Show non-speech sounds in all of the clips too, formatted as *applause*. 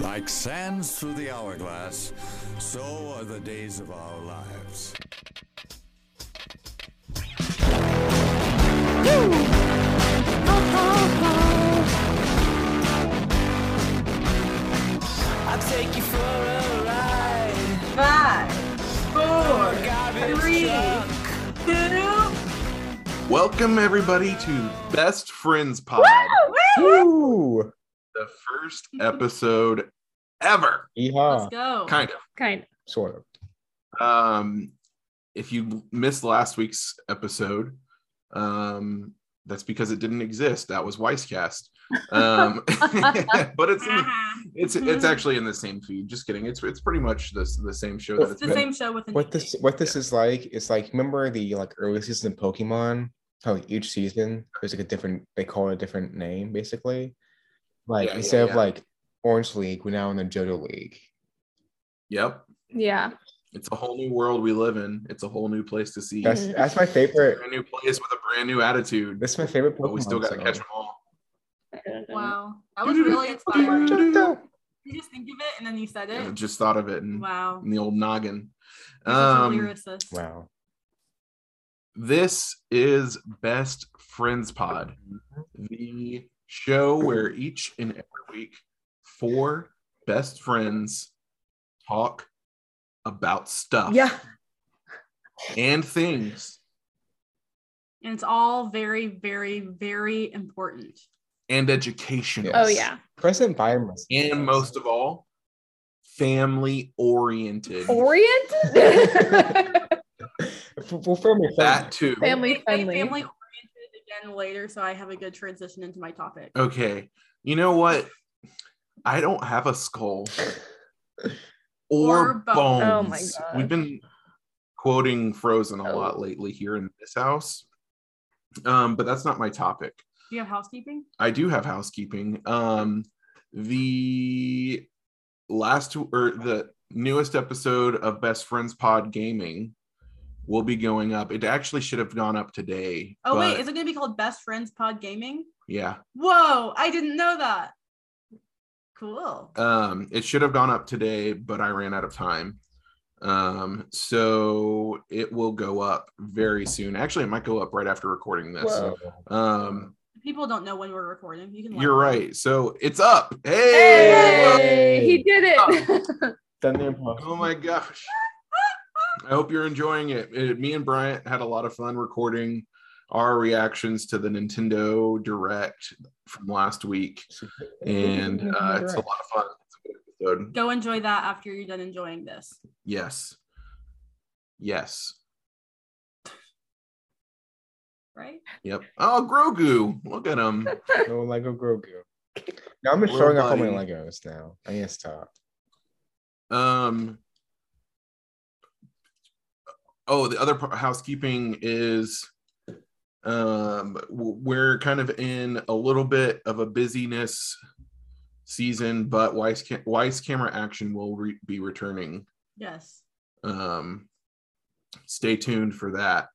Like sands through the hourglass, so are the days of our lives. I'll take you for a ride. Five, four, Garbage three, truck. two. Welcome everybody to Best Friends Pod, Woo! The first *laughs* episode ever. Yeehaw. Let's go. Kind of. Kind of. Sort of. Um, if you missed last week's episode, um, that's because it didn't exist. That was Weisscast. Um, *laughs* but it's in, *laughs* it's it's actually in the same feed. Just kidding. It's it's pretty much the the same show It's it's It's the been. same show with What this name. what this is like It's like remember the like early season of Pokemon? How like each season there's like a different they call it a different name basically. Like Yeah, yeah, instead yeah. of like Orange League, we're now in the Johto League. Yep. Yeah. It's a whole new world we live in. It's a whole new place to see. That's that's my a favorite. brand new place with a brand new attitude. That's my favorite Pokemon. But we still got to song. catch them all. Wow, that was really inspiring. You just think of it and then you said I it. just thought of it And, Wow. in the old noggin. You're such a Um. Wow. This is Best Friends Pod, the show where each and every week four best friends talk about stuff Yeah. and things And it's all very, very, very important. and education. Yes. Oh yeah. President Biden was And most of all, family oriented. Oriented. well, family that too. Family friendly. Family oriented again later, so I have a good transition into my topic. Okay. You know what? I don't have a skull or, Or bones. bones. Oh my gosh. We've been quoting Frozen a Oh. lot lately here in this house. Um, but that's not my topic. Do you have housekeeping? I do have housekeeping. Um, the last or the newest episode of Best Friends Pod Gaming will be going up. It actually should have gone up today. Oh wait, is it gonna be called Best Friends Pod Gaming? yeah. Whoa, I didn't know that. Cool. Um, it should have gone up today, but I ran out of time. Um, so it will go up very soon. Actually, it might go up right after recording this. Whoa. Um, People don't know when we're recording. You can. you're them. right. So it's up. Hey! Hey, he did it. *laughs* Done the impossible. Oh my gosh. I hope you're enjoying it. It- Me and Bryant had a lot of fun recording our reactions to the Nintendo Direct from last week, and uh, it's a lot of fun. It's a good episode. Go enjoy that after you're done enjoying this. Yes. Yes. Right? Yep. Oh, Grogu. Look at him. No *laughs* Lego Grogu. Now I'm just Little showing off all my. Legos now. I need to stop. Um. Oh, the other part, housekeeping is um, we're kind of in a little bit of a busyness season, but Weiss, Ca- Weiss Camera Action will re- be returning. Yes. Um, stay tuned for that.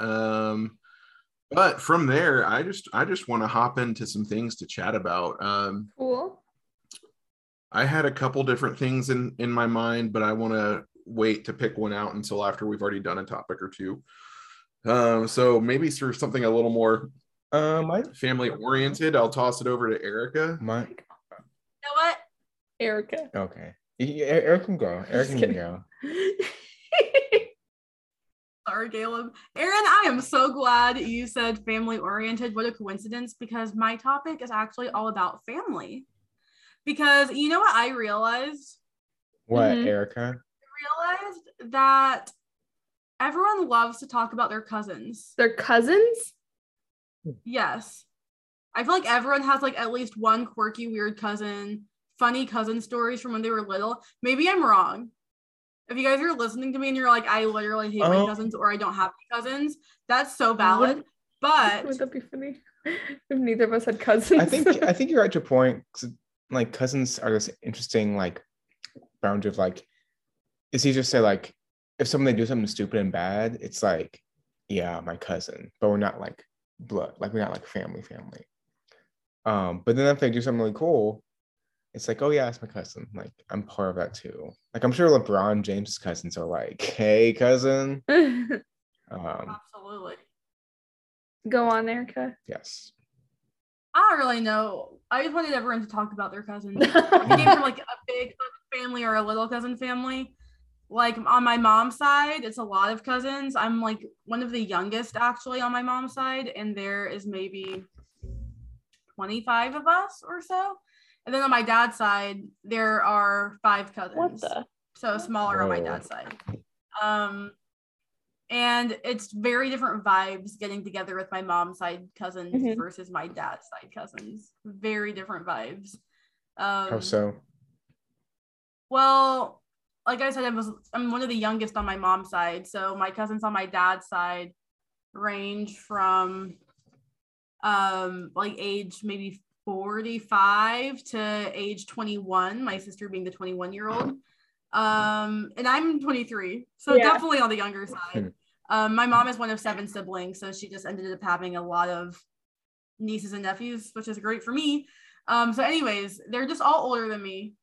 Um, but from there, I just I just want to hop into some things to chat about. Um, cool. I had a couple different things in in my mind, but I want to wait to pick one out until after we've already done a topic or two. Um, so maybe for something a little more Um, my family oriented, I'll toss it over to Erica. my You know what? Erica. okay. Yeah, Eric can go. *laughs* Eric can go. *laughs* Sorry, Caleb. Aaron, I am so glad you said family oriented. What a coincidence because my topic is actually all about family. Because you know what I realized? What, Mhm. Erica? Realized that everyone loves to talk about their cousins. They're cousins. Yes. I feel like everyone has like at least one quirky, weird cousin, funny cousin stories from when they were little. Maybe I'm wrong. If you guys are listening to me and you're like, I literally hate my Oh. cousins or I don't have any cousins, that's so valid. But Would that be funny? *laughs* If neither of us had cousins. I think I think you're at your point. Like cousins are this interesting like boundary of like it's easier to say like if someone they do something stupid and bad, it's like yeah, my cousin, but we're not like blood, like we're not like family family. Um, but then if they do something really cool, it's like, oh yeah, it's my cousin. Like I'm part of that too. Like I'm sure LeBron James' cousins are like, hey cousin. *laughs* Um, Absolutely. Go on, Erica. yes. I don't really know. I just wanted everyone to talk about their cousins. *laughs* If you came from like a big family or a little cousin family. Like on my mom's side, it's a lot of cousins. I'm like one of the youngest actually on my mom's side, and there is maybe 25 of us or so. And then on my dad's side, there are five cousins. What the? so smaller on my dad's side. Um, and it's very different vibes getting together with my mom's side cousins Mhm. versus my dad's side cousins. Very different vibes. Um, How so? well, like I said, I was I'm one of the youngest on my mom's side, so my cousins on my dad's side range from um like age maybe 45 to age 21 my sister being the 21 year old um and i'm 23 so Yeah. definitely on the younger *laughs* side. Um my mom is one of seven siblings. So she just ended up having a lot of nieces and nephews which is great for me. Um so anyways they're just all older than me.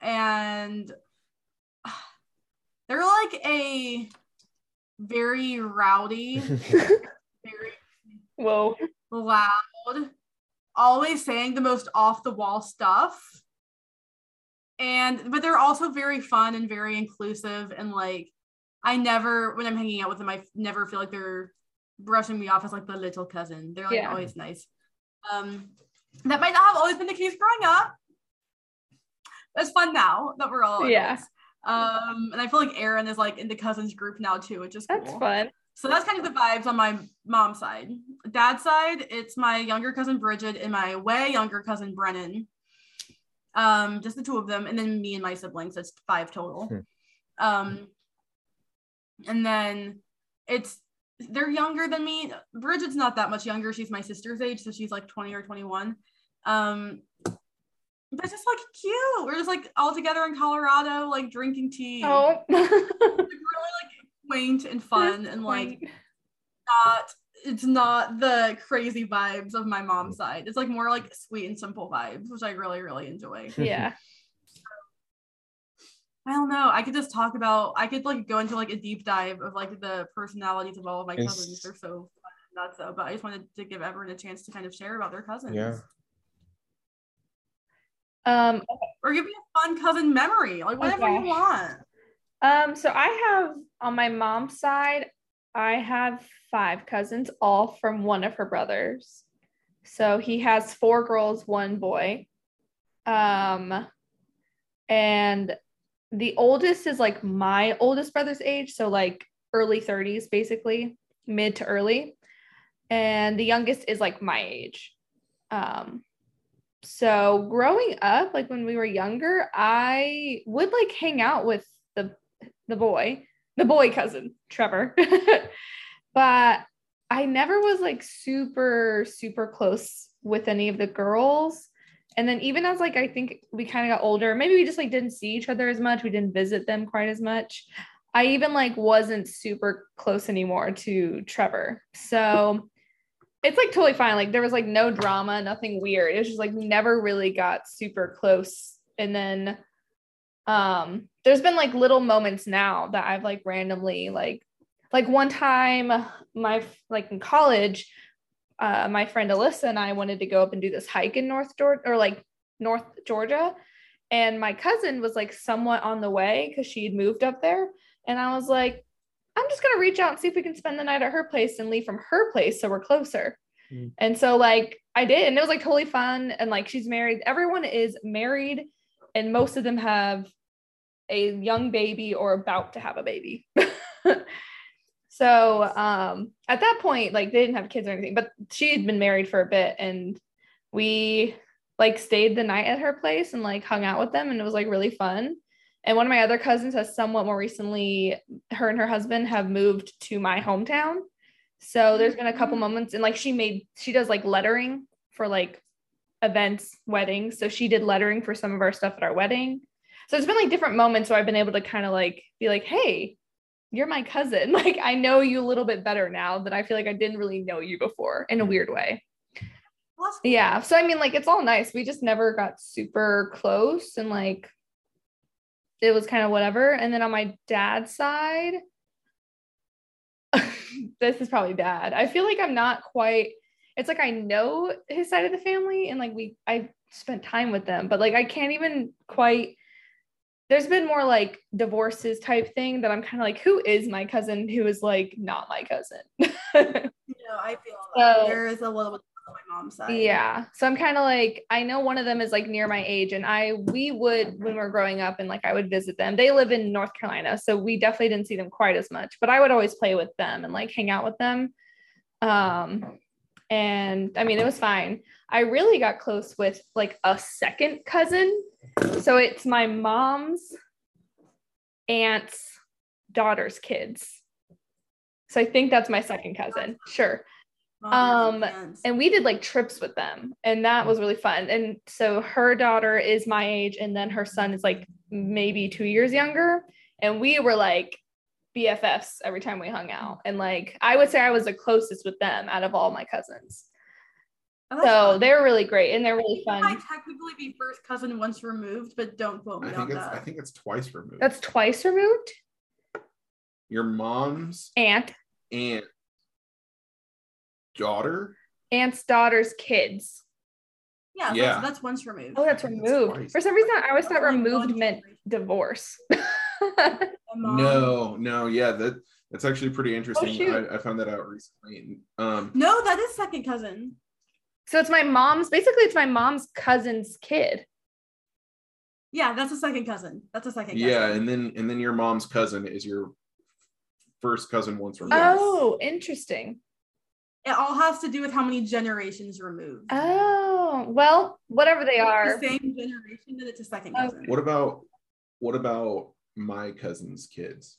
And they're like a very rowdy *laughs* very Whoa. loud, always saying the most off the wall stuff. And but they're also very fun and very inclusive and like I never when I'm hanging out with them I never feel like they're brushing me off as like the little cousin. They're like Yeah. always nice. Um that might not have always been the case growing up. But it's fun now that we're all Yeah. Um and I feel like Aaron is like in the cousins group now too, which is cool. That's fun. So that's kind of the vibes on my mom's side. Dad's side, it's my younger cousin Bridget and my way younger cousin Brennan. Um, just the two of them, and then me and my siblings. That's five total. Hmm. Um, and then it's they're younger than me. Bridget's not that much younger. She's my sister's age, so she's like 20 or 21. Um, but it's just like cute. We're just like all together in Colorado, like drinking tea. Oh. Like, really like quaint and fun and like not it's not the crazy vibes of my mom's mm. side. It's like more like sweet and simple vibes, which I really, really enjoy. *laughs* yeah. I don't know. I could just talk about I could like go into like a deep dive of like the personalities of all of my cousins. They're so fun and nuts though. But I just wanted to give everyone a chance to kind of share about their cousins. Yeah. Um, Or give me a fun cousin memory. Like whatever Okay. you want. um, so I have on my mom's side, I have five cousins, all from one of her brothers. So he has four girls, one boy. Um, and the oldest is like my oldest brother's age, so like early 30s, basically, mid to early. And the youngest is like my age. Um, so growing up, like when we were younger, I would like hang out with the the boy, the boy cousin, Trevor. *laughs* but I never was like super, super close with any of the girls. And then even as like I think we kind of got older, maybe we just like didn't see each other as much. We didn't visit them quite as much. I even like wasn't super close anymore to Trevor. So it's like totally fine. Like there was like no drama, nothing weird. It was just like we never really got super close. And then um there's been like little moments now that I've like randomly like like one time my like in college uh my friend Alyssa and I wanted to go up and do this hike in North Georgia or like North Georgia and my cousin was like somewhat on the way cuz she had moved up there and I was like I'm just going to reach out and see if we can spend the night at her place and leave from her place so we're closer. Mm. And so like I did and it was like totally fun and like she's married. Everyone is married and most of them have a young baby or about to have a baby. *laughs* so um at that point like they didn't have kids or anything but she had been married for a bit and we like stayed the night at her place and like hung out with them and it was like really fun and one of my other cousins has somewhat more recently her and her husband have moved to my hometown so there's been a couple mm-hmm. moments and like she made she does like lettering for like events weddings so she did lettering for some of our stuff at our wedding so it's been like different moments where I've been able to kind of like be like, hey, you're my cousin. *laughs* Like I know you a little bit better now that I feel like I didn't really know you before in a weird way. Cool. Yeah. So I mean, like, it's all nice. We just never got super close and like it was kind of whatever. And then on my dad's side, *laughs* this is probably bad. I feel like I'm not quite, it's like I know his side of the family and like we, I spent time with them, but like I can't even quite. There's been more like divorces type thing that I'm kind of like, who is my cousin who is like not my cousin? *laughs* No, I feel. So- there is a little my mom's side. Yeah. So I'm kind of like, I know one of them is like near my age, and I we would when we were growing up, and like I would visit them. They live in North Carolina, so we definitely didn't see them quite as much, but I would always play with them and like hang out with them. Um, and I mean, it was fine. I really got close with like a second cousin. So it's my mom's aunt's daughter's kids. So I think that's my second cousin. Sure Um, and we did like trips with them and that was really fun. And so her daughter is my age and then her son is like maybe two years younger. And we were like bffs every time we hung out. And like i would say i was the closest with them out of all my cousins. Oh, so fun. they're really great and they're really I might fun technically be first cousin once removed, but don't quote I me think on it's I think it's twice removed. that's twice removed? Your mom's aunt. aunt daughter. aunt's daughter's kids yeah, Yeah. That's, that's once removed. oh that's That's removed twice. for some reason i always thought removed meant divorce *laughs* No, no, yeah, that that's actually pretty interesting. shoot. I, I found that out recently. Um, No, that is second cousin. So it's my mom's basically it's my mom's cousin's kid. Yeah, that's a second cousin. That's a second cousin. yeah, and then and then your mom's cousin is your first cousin once removed. Oh, interesting. It all has to do with how many generations removed. Oh, well, whatever they are. the same generation, then it's a second Okay. cousin. What about what about my cousin's kids?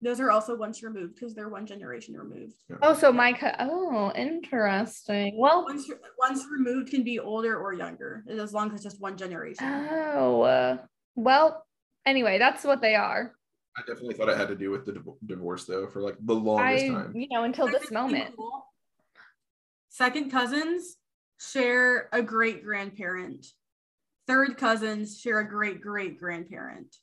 Those are also once removed because they're one generation removed. Oh, so my co- oh, interesting. Well, Once once removed can be older or younger, as long as it's just one generation. oh, uh, well, anyway, that's what they are. I definitely thought it had to do with the div- divorce though for like the longest I, time. you know, until this moment. cool. Second cousins share a great grandparent. Third cousins share a great great grandparent.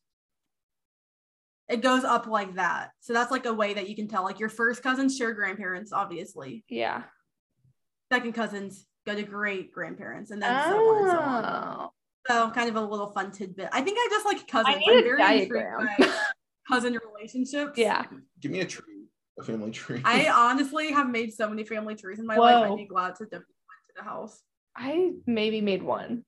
It goes up like that. So that's like a way that you can tell. Like your first cousins share grandparents, obviously. Yeah. Second cousins go to great grandparents, and then so on and so on. Oh, So kind of a little fun tidbit. I think I just like cousins. I need a I'm diagram. By cousin relationships. yeah. Give me a tree, a family tree. I *laughs* honestly have made so many family trees in my life. I'd be glad to donate one to the house. I maybe made one.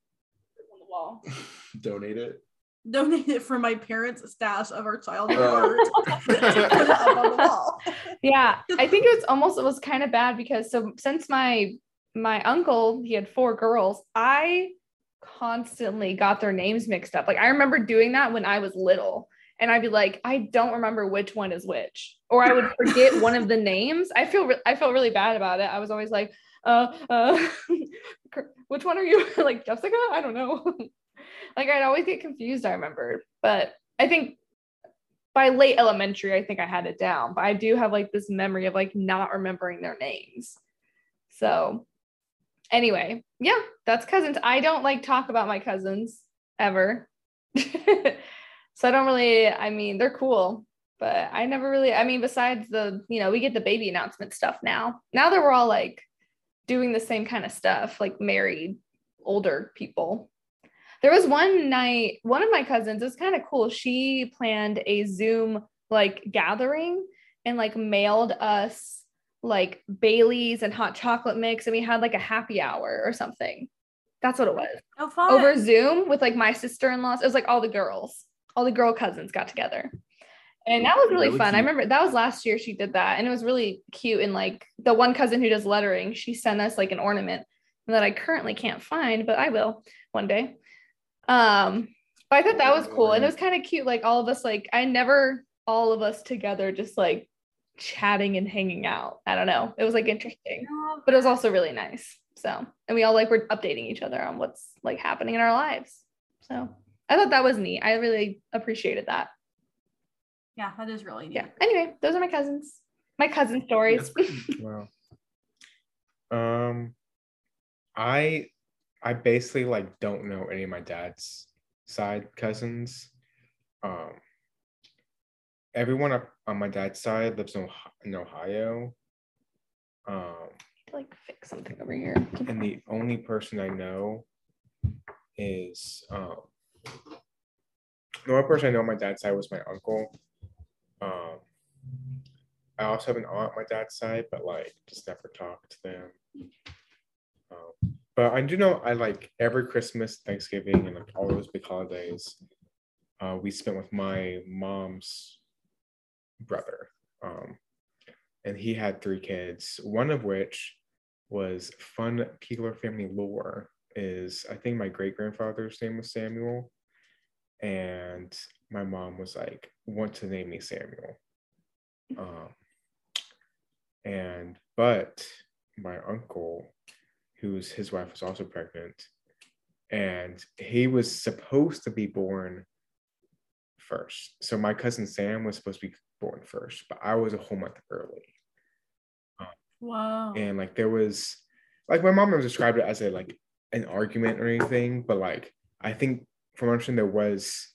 On the wall. *laughs* donate it. Donate it from my parents' stash of our childhood Oh. art. *laughs* Put it up on the wall. yeah i think it was almost it was kind of bad because so since my my uncle he had four girls i constantly got their names mixed up like i remember doing that when i was little and i'd be like i don't remember which one is which. Or i would forget one of the *laughs* names. I feel re- i felt really bad about it. I was always like uh uh *laughs* which one are you? *laughs* Like jessica? I don't know. Like i'd always get confused i remember. But i think by late elementary, I think I had it down, but I do have like this memory of like not remembering their names. So, anyway, yeah, that's cousins. I don't like talk about my cousins ever. So, I don't really, I mean, they're cool, but I never really, I mean, besides the, you know, we get the baby announcement stuff now. Now that we're all like doing the same kind of stuff, like married older people. There was one night, one of my cousins, it was kind of cool. She planned a Zoom like gathering and like mailed us like Bailey's and hot chocolate mix. And we had like a happy hour or something. That's what it was. Oh, fun. Over Zoom with like my sister in laws. It was like all the girls, all the girl cousins got together. And that was really, Really fun. I remember that was last year she did that. And it was really cute. And like the one cousin who does lettering, she sent us like an ornament that I currently can't find, but I will one day. Um, but I thought that was cool. And it was kind of cute. Like all of us, like I never all of us together just like chatting and hanging out. I don't know. It was like interesting, but it was also really nice. So, and we all like were updating each other on what's like happening in our lives. So I thought that was neat. I really appreciated that. Yeah, that is really neat. Yeah. Anyway, those are my cousins. My cousin stories. That's Wow. Um, I I basically like don't know any of my dad's side cousins. Um everyone up on my dad's side lives in, Ohio- in Ohio. Um Like fix something over here. and the only person I know is um the only person I know on my dad's side was my uncle. Um I also have an aunt on my dad's side, but like just never talked to them. Um, but I do know I like every Christmas, Thanksgiving, and like all those big holidays, uh, we spent with my mom's brother. Um, and he had three kids, one of which was fun Keeler family lore is I think my great grandfather's name was Samuel. And my mom was like, want to name me Samuel. Um, and but my uncle, who's his wife was also pregnant, and he was supposed to be born first. So my cousin Sam was supposed to be born first, but I was a whole month early Wow. and like there was like my mom described it as a like an argument or anything but like i think from my understanding there was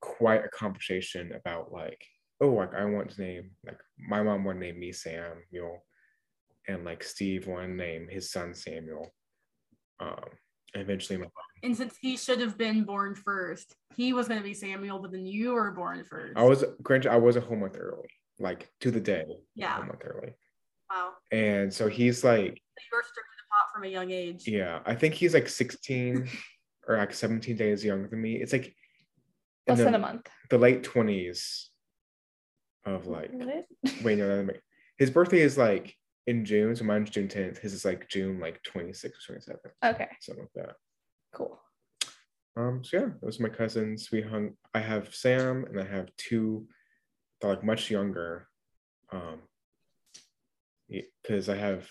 quite a conversation about like oh like i want to name like my mom wanted to name me samuel and like steve wanted to name his son samuel um and eventually my and since he should have been born first, he was going to be Samuel, but then you were born first. i was granted i was a whole month early like to the day a Yeah. whole month early Wow. and so he's like were stirred in the pot from a young age. Yeah, I think he's like 16 *laughs* or like 17 days younger than me. It's like Less the, than a month. the late 20s of like What? wait no his birthday is like in June, so mine's June 10th. His is like June like 26 or 27, Okay, something like that. cool. Um, so yeah, those are my cousins. We hung I have Sam and I have two that are like much younger. Um because I have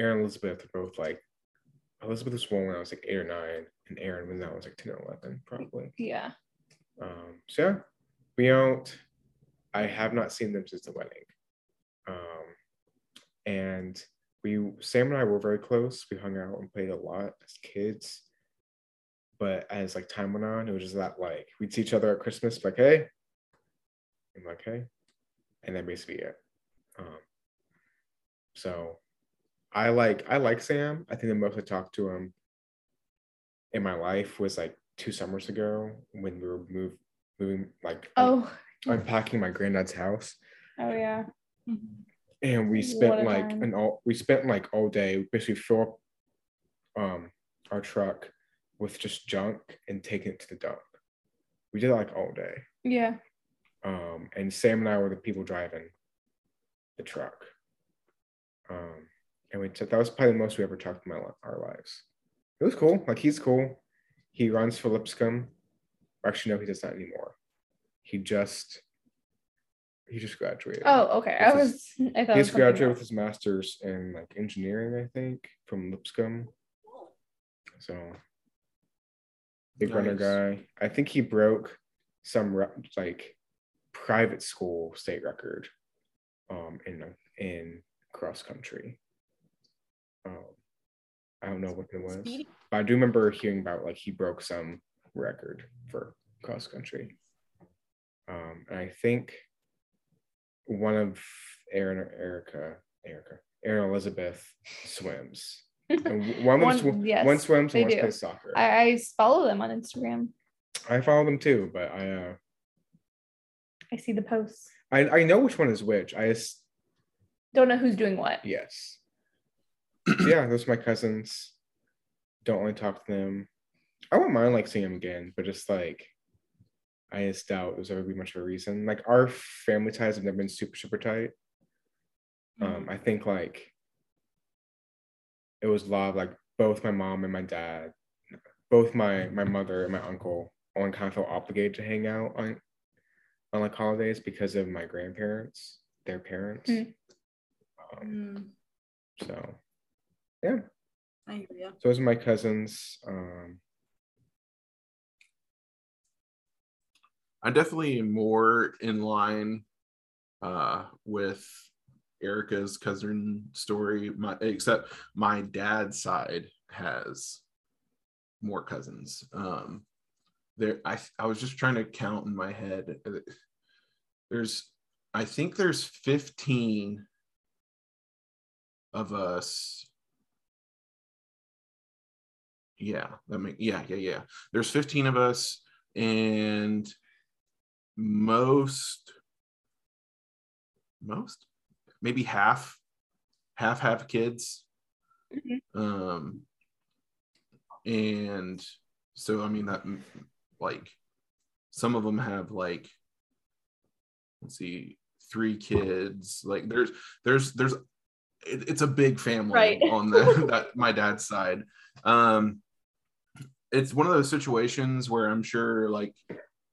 Aaron and Elizabeth are both like Elizabeth was born when I was like eight or nine, and Aaron when I was like 10 or 11, probably. Yeah. Um, so yeah, we don't. I have not seen them since the wedding. Um, and we Sam and I were very close. We hung out and played a lot as kids. But as like time went on, it was just that like we'd see each other at Christmas, like hey, I'm like hey, and then basically it. Um, so I like I like Sam. I think the most I talked to him in my life was like two summers ago when we were move, moving like oh un- unpacking my granddad's house oh yeah. and we spent like time. an all we spent like all day basically fill up um our truck with just junk and taking it to the dump. We did it like all day. Yeah. Um and Sam and I were the people driving the truck. Um and we took that was probably the most we ever talked in my our lives. It was cool. Like he's cool. He runs for Lipscomb. Actually, no, he does not anymore. He just he just graduated. Oh, okay. I This was. I thought. it He's was something graduated with his master's in like engineering, I think, from Lipscomb. So big runner guy. I think he broke some re- like private school state record um in in cross country. Um I don't know what it was. Speedy. But I do remember hearing about like he broke some record for cross country. Um, and I think one of Aaron or Erica, Erica, Aaron Elizabeth swims. And *laughs* one, One- one, sw- yes, one swims and one do. plays soccer. I, I follow them on Instagram. I follow them too, but I uh, I see the posts. I I know which one is which. I just Don't know who's doing what. yes. *clears throat* yeah, those are my cousins. Don't want to talk to them. I wouldn't mind like seeing them again, but just like I just doubt there's ever be much of a reason. Like our family ties have never been super super tight. Um, I think like it was a lot of like both my mom and my dad, both my my mother and my uncle, only kind of felt obligated to hang out on on like holidays because of my grandparents, their parents. Mm. Um, Mm, so yeah, I hear you. so those are my cousins. Um, I'm definitely more in line uh, with Erica's cousin story, my, except my dad's side has more cousins. Um, there, I I was just trying to count in my head. There's, I think there's 15 of us. Yeah, that make yeah yeah yeah. There's 15 of us, and most most maybe half half have kids Mhm. um and so i mean that like some of them have like let's see three kids like there's there's there's it, it's a big family Right. on *laughs* the that my dad's side um it's one of those situations where i'm sure like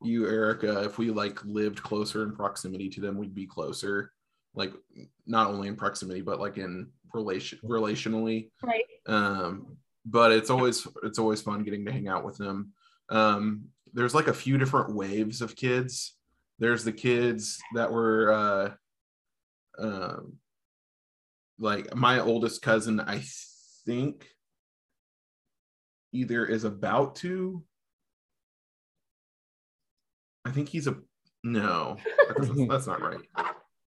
you erica if we like lived closer in proximity to them we'd be closer like not only in proximity but like in relation relationally. Right. um but it's always it's always fun getting to hang out with them. Um there's like a few different waves of kids. There's the kids that were uh um like my oldest cousin i think either is about to i think he's a no that's, *laughs* that's not right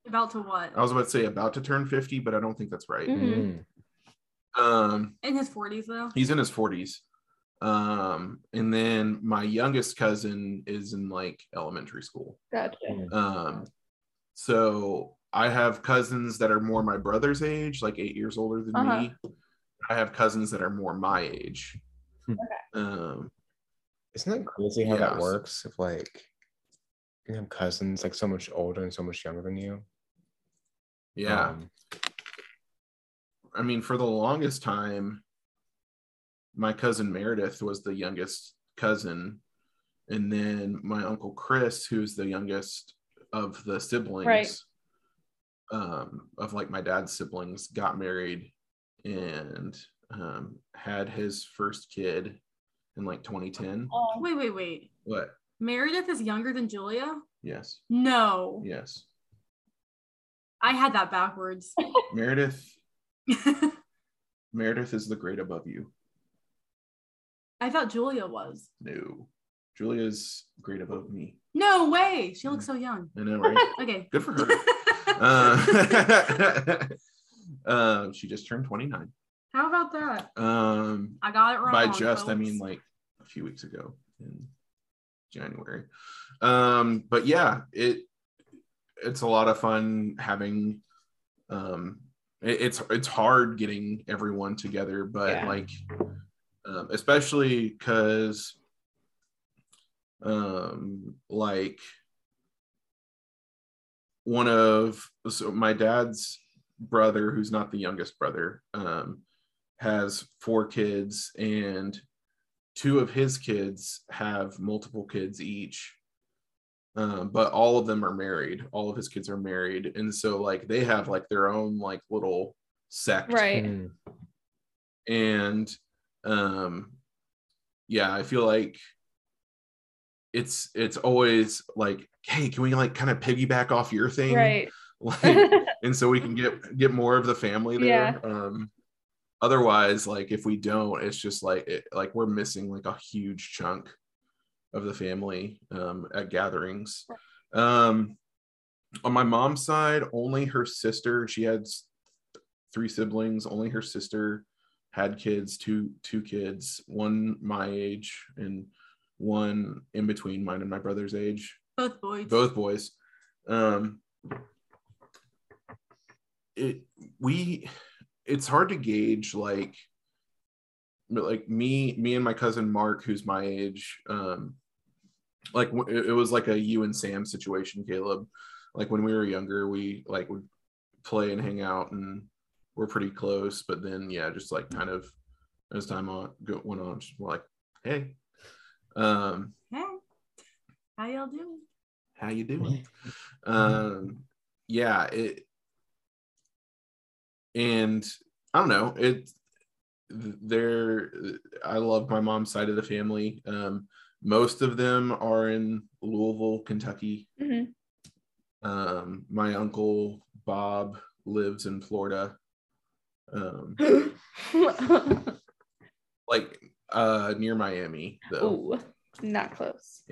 About to what? i was about to say about to turn 50 but i don't think that's right Mhm. Mm. um In his 40s, though. he's in his 40s um and then my youngest cousin is in like elementary school Gotcha. um so i have cousins that are more my brother's age like eight years older than Uh-huh. me i have cousins that are more my age Hmm. um Isn't that crazy how Yeah, that works? If like you have cousins like so much older and so much younger than you. yeah Um, i mean for the longest time my cousin meredith was the youngest cousin and then my uncle chris who's the youngest of the siblings Right. um, of like my dad's siblings got married and um, had his first kid in like 2010 Oh, Wait, wait, wait. what Meredith is younger than Julia? yes No. yes I had that backwards. *laughs* meredith *laughs* meredith is the grade above you I thought Julia was. no julia's grade above me No way. She looks so young. i know right *laughs* Okay. good for her uh, uh, she just turned 29 How about that? um I got it wrong. by just i mean like a few weeks ago in january um but yeah it it's a lot of fun having um it- it's it's hard getting everyone together but Yeah. like um, especially because um like one of so my dad's brother who's not the youngest brother um has four kids and two of his kids have multiple kids each. Um, but all of them are married. All of his kids are married. And so like they have like their own like little sect. Right. mm, and um yeah i feel like it's it's always like hey can we like kind of piggyback off your thing? Right. *laughs* like *laughs* and so we can get get more of the family there. Yeah. um otherwise like if we don't it's just like it, like we're missing like a huge chunk of the family um at gatherings. Um on my mom's side only her sister she had three siblings only her sister had kids two two kids one my age and one in between mine and my brother's age. Both boys. both boys. Um it we it's hard to gauge like like me me and my cousin mark who's my age um like it, it was like a you and sam situation caleb. Like when we were younger we like would play and hang out and we're pretty close but then yeah just like kind of as time on went on just like hey. Um Hey, how y'all doing? how you doing? Um yeah it and i don't know it they're i love my mom's side of the family um most of them are in louisville kentucky Mhm. um my uncle bob lives in florida um *laughs* like uh near Miami though. Ooh, not close. *laughs*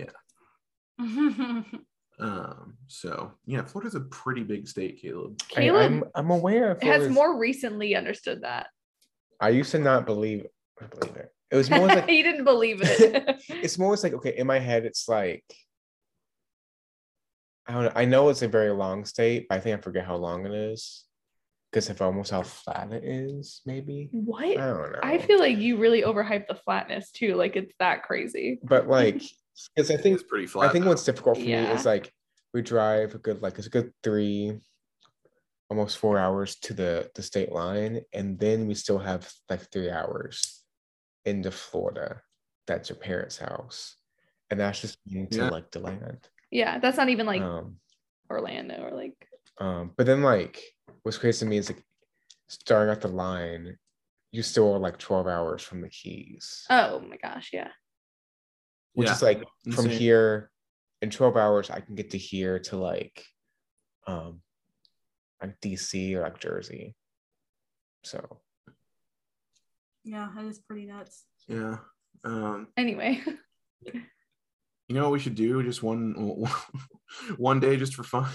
Um, so yeah, Florida's a pretty big state, Caleb. I, Caleb I'm I'm aware of it has more recently understood that. I used to not believe I believe it. It was more like *laughs* he didn't believe it. *laughs* it's more like okay in my head it's like I don't know. I know it's a very long state, but I think I forget how long it is because of almost how flat it is. Maybe What? I don't know. I feel like you really overhyped the flatness too. Like it's that crazy. but like *laughs* because I think It's pretty flat. I think now. what's difficult for me is like we drive a good like it's a good three, almost four hours to the the state line, and then we still have like three hours into Florida. That's your parents' house, and that's just into Yeah. like the land. Yeah, that's not even like um, Orlando or like um, but then like what's crazy to me is like starting at the line, you still are like twelve hours from the Keys, oh my gosh, yeah. Which Yeah. is like from Insane. here in 12 hours i can get to here to like um like dc or like jersey so yeah, that is pretty nuts. Yeah. Um, Anyway, you know what we should do? Just one *laughs* one day just for fun.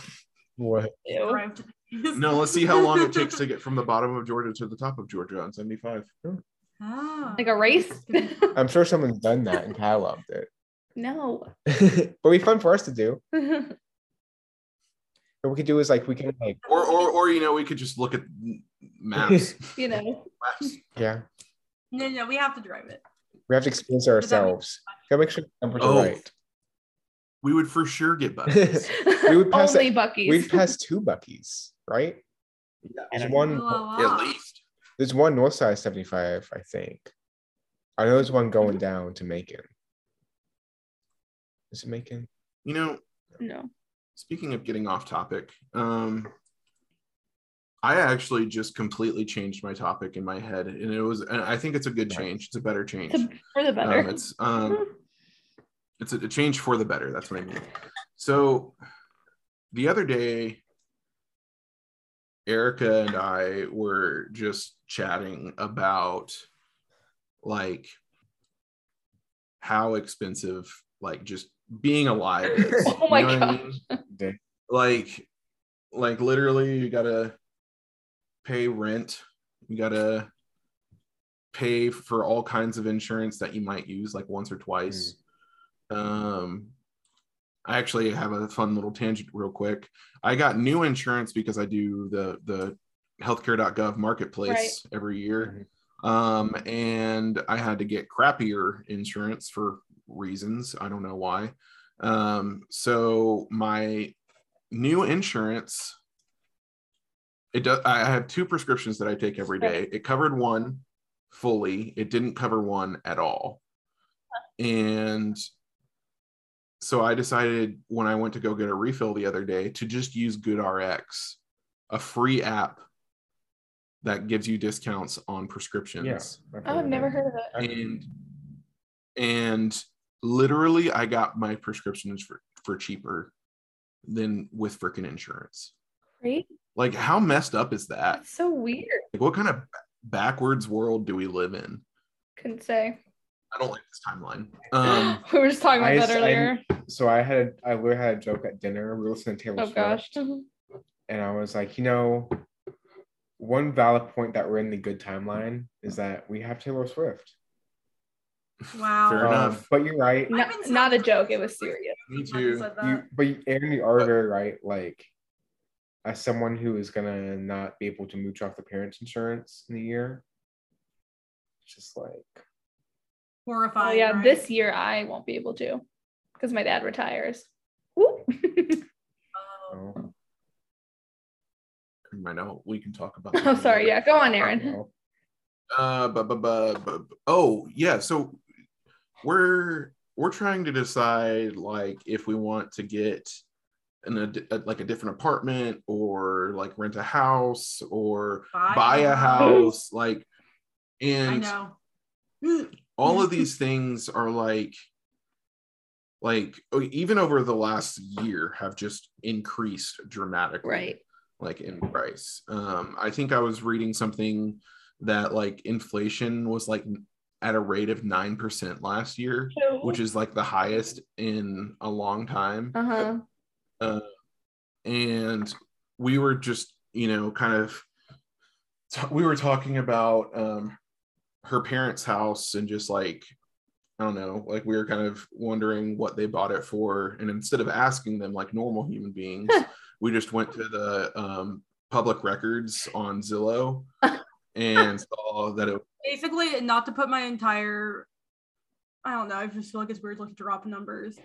what Ew. Drive to the- No, let's see how long it takes to get from the bottom of Georgia to the top of Georgia on 75. Ah. like a race? *laughs* i'm sure someone's done that and kyle loved it no. *laughs* but it'd be fun for us to do *laughs* what we could do is like we can like Or or or you know, we could just look at maps. you know. maps. yeah No, no, we have to drive it. we have to experience it Does that make- ourselves gotta make sure the numbers Oh, are right We would for sure get buses. We would pass Only it- Buc-ee's. we've passed two Buc-ee's right there's one Wow, At least. There's one north side 75, I think. I know there's one going down to Macon. Is it Macon? You know, no. speaking of getting off topic, um I actually just completely changed my topic in my head, and it was. And I think it's a good change. It's a better change. To- for the better. Um, it's um, it's a, a change for the better. That's what I mean. So the other day, Erica and I were just chatting about like how expensive like just being alive is. *laughs* Oh my what I mean? Like, like literally, you gotta pay rent. You gotta pay for all kinds of insurance that you might use like once or twice. Um, I actually have a fun little tangent real quick. I got new insurance because I do the the healthcare.gov marketplace every year. Um, and I had to get crappier insurance for reasons. I don't know why. Um, so my new insurance, it does I have two prescriptions that I take every day. It covered one fully, it didn't cover one at all. And so I decided when I went to go get a refill the other day to just use GoodRx, a free app that gives you discounts on prescriptions. Yeah. Oh, I've never heard of it. And and literally I got my prescriptions for, for cheaper than with freaking insurance. Great. Like how messed up is that? That's so weird. Like what kind of backwards world do we live in? Couldn't say. I don't like this timeline. *gasps* Um we were just talking about I that s- I- earlier. So I had a, I literally had a joke at dinner. We were listening to Taylor oh Swift, gosh. *laughs* and I was like, you know, one valid point that we're in the good timeline is that we have Taylor Swift. Wow. Fair Um, enough. but you're right. No- not a joke. It was serious. me too. You, but you, Aaron, you are very right. Like, as someone who is gonna not be able to mooch off the parents' insurance in a year, it's just like Horrifying. Oh yeah, right? this year I won't be able to because my dad retires. Whoop. *laughs* Oh. I know we can talk about oh, *laughs* that sorry. later. Yeah, go on, Aaron. Uh, but, but, but, but, oh, yeah. So we're we're trying to decide like if we want to get an a, like a different apartment or like rent a house or buy a house. Like, I and know. All of these things are like like oh, even over the last year have just increased dramatically Right. like in price um i think i was reading something that like inflation was like at a rate of 9% last year, which is like the highest in a long time. uh-huh. Uh, and we were just, you know, kind of, we were talking about um, her parents' house and just like, I don't know, like we were kind of wondering what they bought it for. And instead of asking them like normal human beings, *laughs* we just went to the um, public records on Zillow *laughs* and saw that it was Basically, not to put my entire I don't know, I just feel like it's weird to like drop numbers.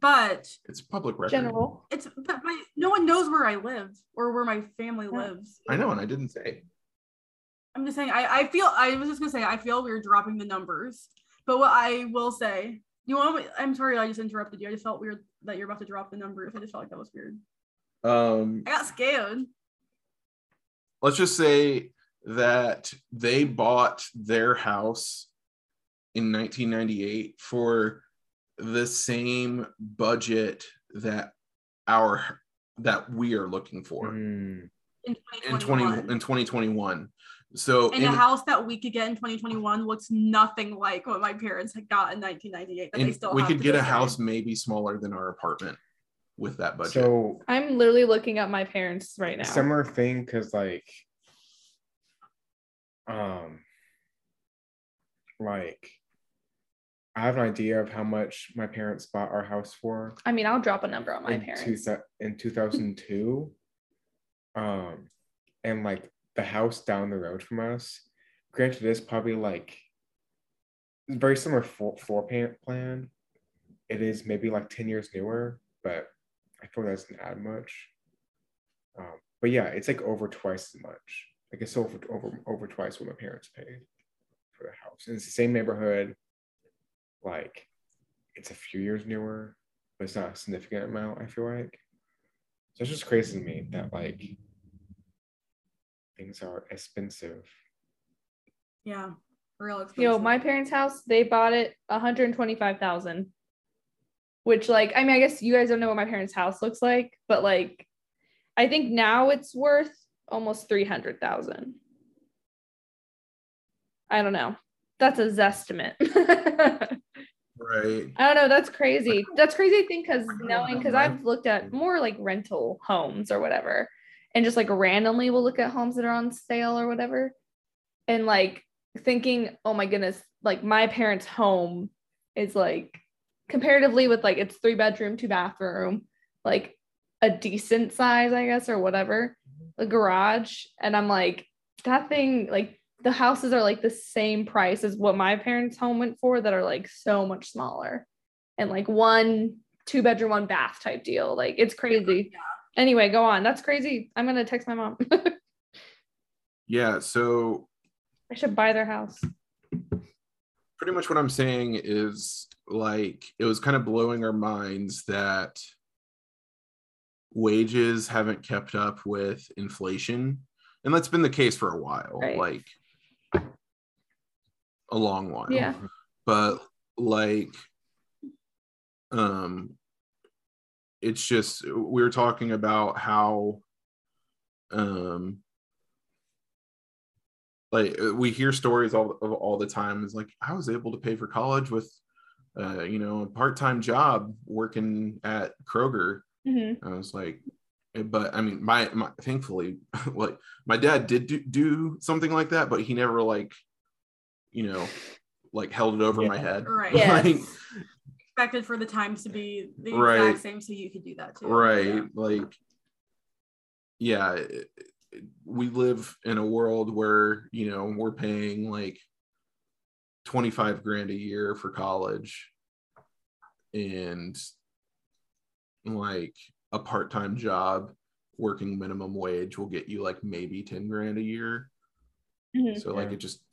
But it's public record. General. it's but my no one knows where I live or where my family lives. I know, and I didn't say. I'm just saying I, I feel I was just gonna say I feel weird dropping the numbers. But what I will say, you want me, I'm sorry I just interrupted you. I just felt weird that you're about to drop the numbers. I just felt like that was weird. Um, I got scared. let's just say that they bought their house in 1998 for the same budget that our that we are looking for Mm. In in 20 in 2021 so and in, the house that we could get in 2021 looks nothing like what my parents had got in 1998. That they still we have could get a this day. house maybe smaller than our apartment with that budget So I'm literally looking up my parents right now. similar thing because like um like I have an idea of how much my parents bought our house for I mean, I'll drop a number on my in, parents. two, in 2002 um and like the house down the road from us granted it's probably like very similar floor, floor plan. It is maybe like 10 years newer but i feel that doesn't add much. Um, but yeah it's like over twice as much. Like it's over over over twice what my parents paid for the house. And it's the same neighborhood like it's a few years newer but it's not a significant amount i feel like. So it's just crazy to me that like things are expensive Yeah, real expensive. you know, my parents' house, they bought it 125,000. Which like, I mean, I guess you guys don't know what my parents' house looks like, but like I think now it's worth almost 300,000. I don't know. That's a zestimate. Right. *laughs* I don't know. That's crazy. *laughs* That's crazy thing because knowing because I've looked at more like rental homes or whatever, and just like randomly will look at homes that are on sale or whatever, and like thinking, oh my goodness, like my parents' home is like comparatively with like it's three bedroom, two bathroom, like a decent size, I guess, or whatever, mm-hmm. a garage, and I'm like that thing like the houses are like the same price as what my parents' home went for that are like so much smaller. And like one two bedroom, one bath type deal. Like it's crazy. Anyway, go on. That's crazy. I'm gonna text my mom. *laughs* yeah so I should buy their house. pretty much what I'm saying is like it was kind of blowing our minds that wages haven't kept up with inflation. And that's been the case for a while, Right. like a long while. Yeah. But like um it's just we were talking about how um like we hear stories all of all the time is like i was able to pay for college with uh you know a part-time job working at kroger Mhm. i was like eh, but i mean my, my thankfully *laughs* like my dad did do, do something like that but he never like you know like held it over my head Right. *laughs* Yes. like expected for the times to be the Right. exact same, so you could do that too. right Yeah. like yeah it- it- we live in a world where you know we're paying like 25 grand a year for college and like a part-time job working minimum wage will get you like maybe 10 grand a year Mhm. so like Yeah. it just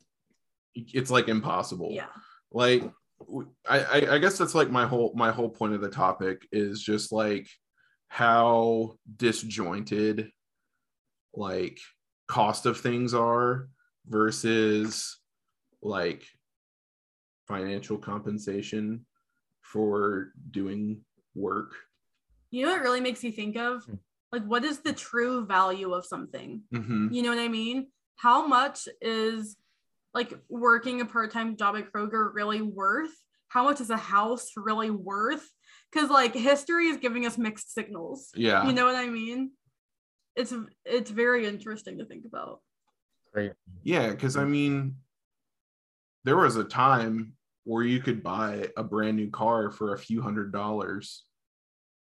it's like impossible Yeah. like w- I, I I guess that's like my whole my whole point of the topic is just like how disjointed like cost of things are versus like financial compensation for doing work You know what really makes you think of? Hmm. Like, what is the true value of something? Mhm. You know what I mean? How much is like working a part-time job at Kroger really worth? How much is a house really worth? Because like history is giving us mixed signals. Yeah. You know what I mean? It's it's very interesting to think about. Great. Yeah, because I mean, there was a time where you could buy a brand new car for a few hundred dollars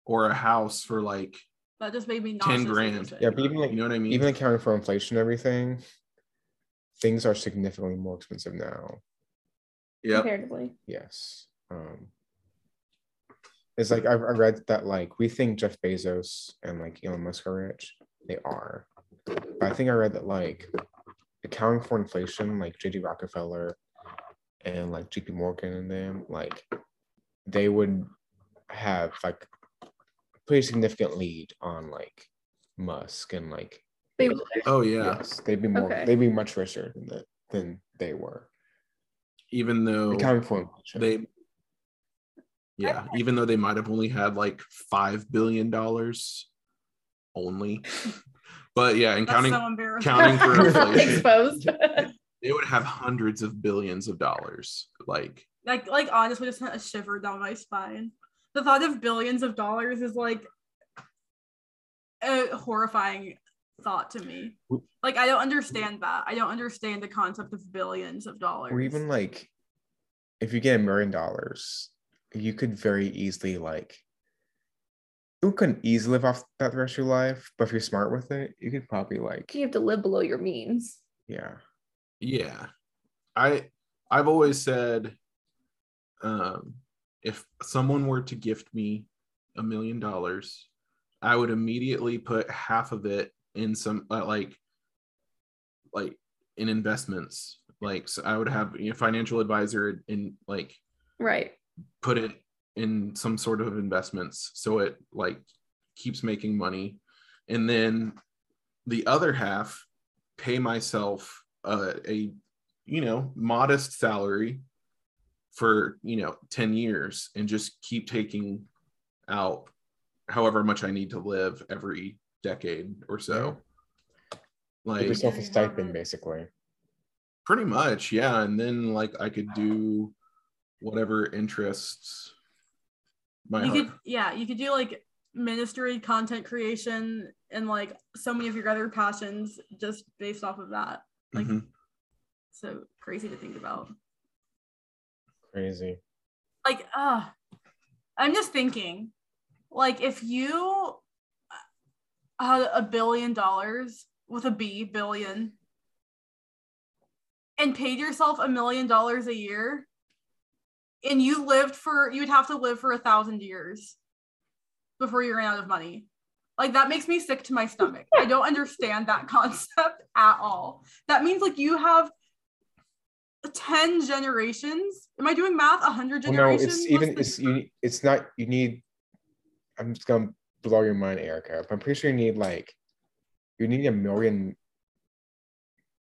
or a house for like, That just made me 10 grand. Yeah, but even like you know what I mean? even accounting for inflation and everything, things are significantly more expensive now. Yeah. comparatively. Yes. Um, it's like I, I read that like we think Jeff Bezos and like Elon Musk are rich. They are. But I think I read that like accounting for inflation, like JD Rockefeller and like JP Morgan and them, like they would have like pretty significant lead on like Musk and like They Oh yeah. yes, they'd be more Okay. they'd be much richer than the, than they were. Even though Accounting for they yeah, even though they might have only had like five billion dollars only. *laughs* But yeah, and counting so counting for *laughs* inflation. exposed. *laughs* they would have hundreds of billions of dollars. Like like like honestly just sent a shiver down my spine. The thought of billions of dollars is like a horrifying thought to me. Like I don't understand that. I don't understand the concept of billions of dollars. or even like if you get a million dollars you could very easily like you couldn't easily live off that the rest of your life but if you're smart with it you could probably like you have to live below your means. yeah yeah i i've always said um if someone were to gift me a million dollars i would immediately put half of it in some uh, like like in investments. Like so i would have a financial advisor in like Right. put it in some sort of investments. So it like keeps making money. And then the other half pay myself uh, a you know modest salary for you know 10 years and just keep taking out however much i need to live every decade or so give like yourself There a you stipend basically pretty much yeah and then like i could do whatever interests my you heart. could yeah, you could do like ministry content creation and like so many of your other passions just based off of that. Like Mhm. so crazy to think about. crazy like uh i'm just thinking like if you had a billion dollars with a b billion and paid yourself a million dollars a year and you lived for you would have to live for a thousand years before you ran out of money. Like that makes me sick to my stomach. I don't understand that *laughs* concept at all. That means like you have 10 generations. Am i doing math? 100 well, no it's even it's you it's not you need i'm just gonna blow your mind erica but i'm pretty sure you need like you need a million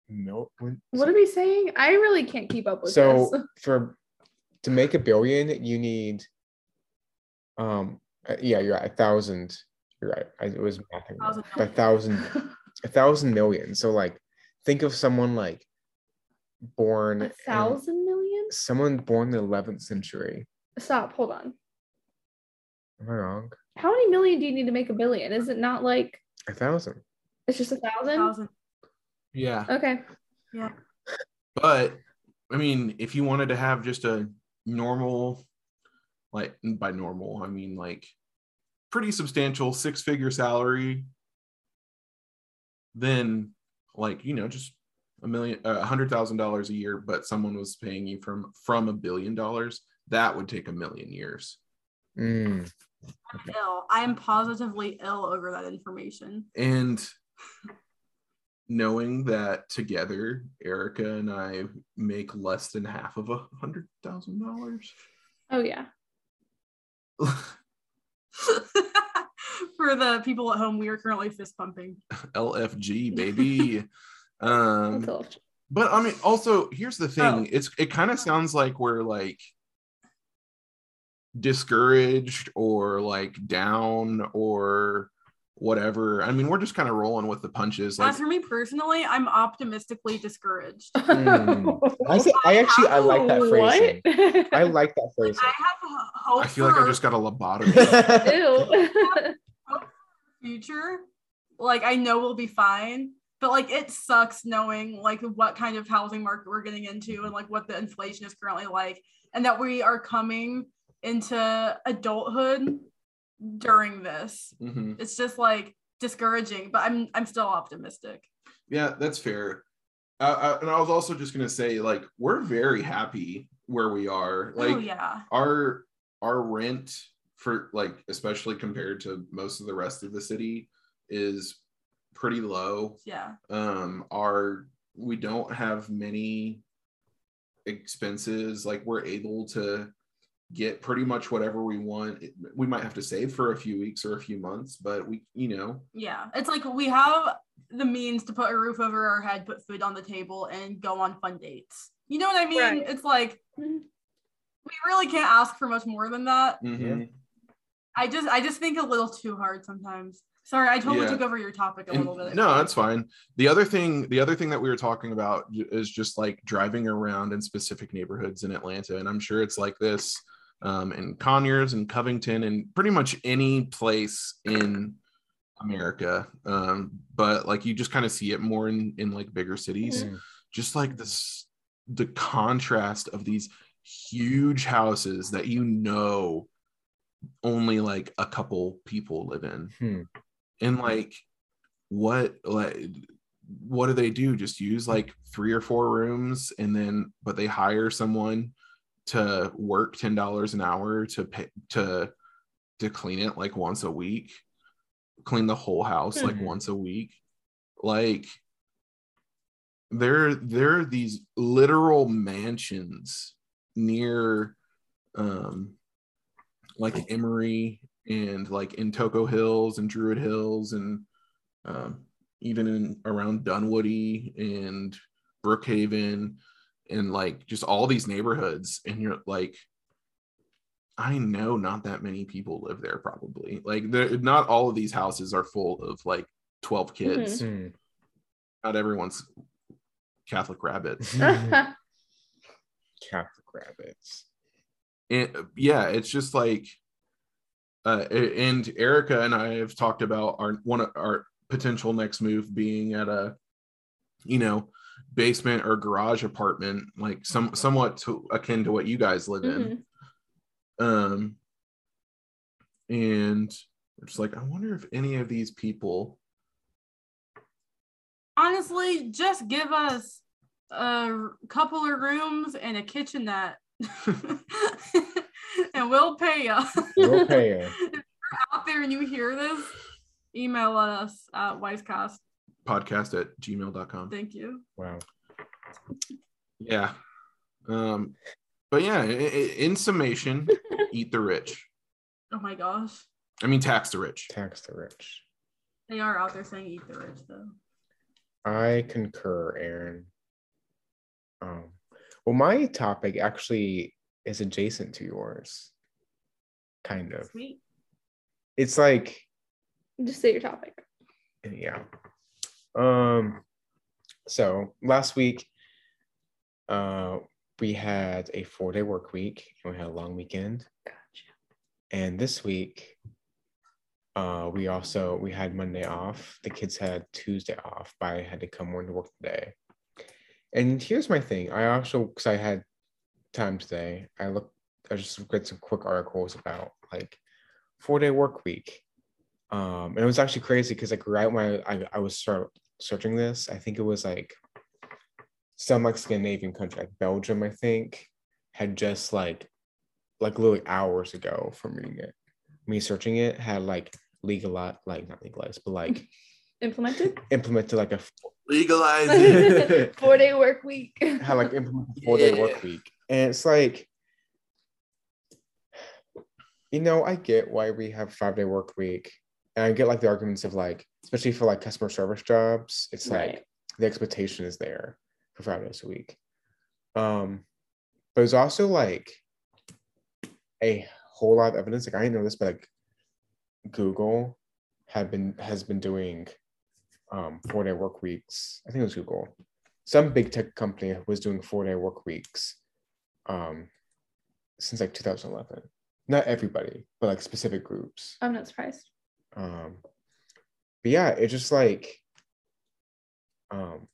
mil, What are we saying? I really can't keep up with so this. *laughs* for to make a billion you need um uh, yeah you're right a thousand you're right I, it was. Thousand a thousand *laughs* a thousand million so like think of someone like born A thousand million? someone born in the 11th century Stop. Hold on. am i wrong How many million do you need to make a billion? Is it not like a thousand it's just a thousand? thousand yeah Okay. Yeah. But i mean if you wanted to have just a normal like by normal i mean like pretty substantial six figure salary then like you know just a million a hundred thousand dollars a year but someone was paying you from from a billion dollars that would take a million years Mm, ill i am positively ill over that information and knowing that together erica and i make less than half of a hundred thousand dollars Oh yeah. *laughs* for the people at home we are currently fist pumping LFG *laughs* baby. um, but I mean, also here's the thing: Oh. it's it kind of sounds like we're like discouraged or like down or whatever. I mean, we're just kind of rolling with the punches. Like As for me personally, I'm optimistically discouraged. Hmm. *laughs* I, say, I actually I like that phrase. I *laughs* like that phrasing. I have hope I feel like I for just got a lobotomy. *laughs* Future. Like I know we'll be fine, but like it sucks knowing like what kind of housing market we're getting into and like what the inflation is currently like, and that we are coming into adulthood during this. Mhm. It's just like discouraging, but I'm I'm still optimistic. Yeah, that's fair. Uh, uh, and I was also just gonna say, like, we're very happy where we are. Like, oh yeah. our our rent for like, especially compared to most of the rest of the city, is pretty low. Yeah. Um, our we don't have many expenses. Like, we're able to get pretty much whatever we want. It- We might have to save for a few weeks or a few months, but we, you know, Yeah. It's like we have the means to put a roof over our head, put food on the table, and go on fun dates. You know what I mean? Right. It's like Mhm. we really can't ask for much more than that. mhm. I just I just think a little too hard sometimes. Sorry, I totally Yeah. took over your topic a And- little bit. no that's fine the other thing the other thing that we were talking about is just like driving around in specific neighborhoods in atlanta and i'm sure it's like this um, in conyers and covington and pretty much any place in america um, but like you just kind of see it more in in like bigger cities Mhm. just like this the contrast of these huge houses that you know only like a couple people live in Hmm. and like what like what do they do just use like three or four rooms and then but they hire someone to work ten dollars an hour to pay to to clean it like once a week clean the whole house like Mhm. once a week like there there are these literal mansions near um like Emory and like in Toco Hills and Druid Hills and um, even in around Dunwoody and Brookhaven and like just all these neighborhoods and you're like I know not that many people live there probably like not all of these houses are full of like 12 kids Hmm. not everyone's Catholic rabbits *laughs* *laughs* Catholic rabbits. and yeah it's just like uh and erica and i have talked about our one of our potential next move being at a you know basement or garage apartment like some somewhat to, akin to what you guys live in Mhm. um and just like i wonder if any of these people Honestly, just give us a couple of rooms and a kitchenette, *laughs* and we'll pay you. We'll pay *laughs* you. Out there, and you hear this, email us at Wisecast. Podcast at gmail.com Thank you. Wow. yeah um but yeah i- i- in summation *laughs* eat the rich Oh my gosh, i mean tax the rich Tax the rich. they are out there saying eat the rich though. I concur, Aaron. Um, well, my topic actually is adjacent to yours. Kind of. Sweet. It's like, Just say your topic. yeah. Um, so last week, uh, we had a four day work week and we had a long weekend. Gotcha. And this week, uh, we also we had Monday off. The kids had Tuesday off, but I had to come more to work today. And here's my thing. I also because I had time today. I looked. I just read some quick articles about like four day work week. Um, and it was actually crazy because like right when I, I, I was start searching this, I think it was like some like Scandinavian country, like Belgium, I think, had just like like literally hours ago from reading it. Me searching it had like legalized, like not legalized, but like *laughs* Implemented. implemented like a legalized *laughs* Four day work week. *laughs* had like implemented four day work week, and it's like, you know, I get why we have five day work week, and I get like the arguments of like, especially for like customer service jobs, it's like Right. the expectation is there for five days a week. Um, but it's also like a whole lot of evidence. Like I didn't know this, but like Google had been has been doing um, four day work weeks. I think it was Google. Some big tech company was doing four day work weeks um, since like 2011. Not everybody, but like specific groups. I'm not surprised. Um, but yeah, it's just like um,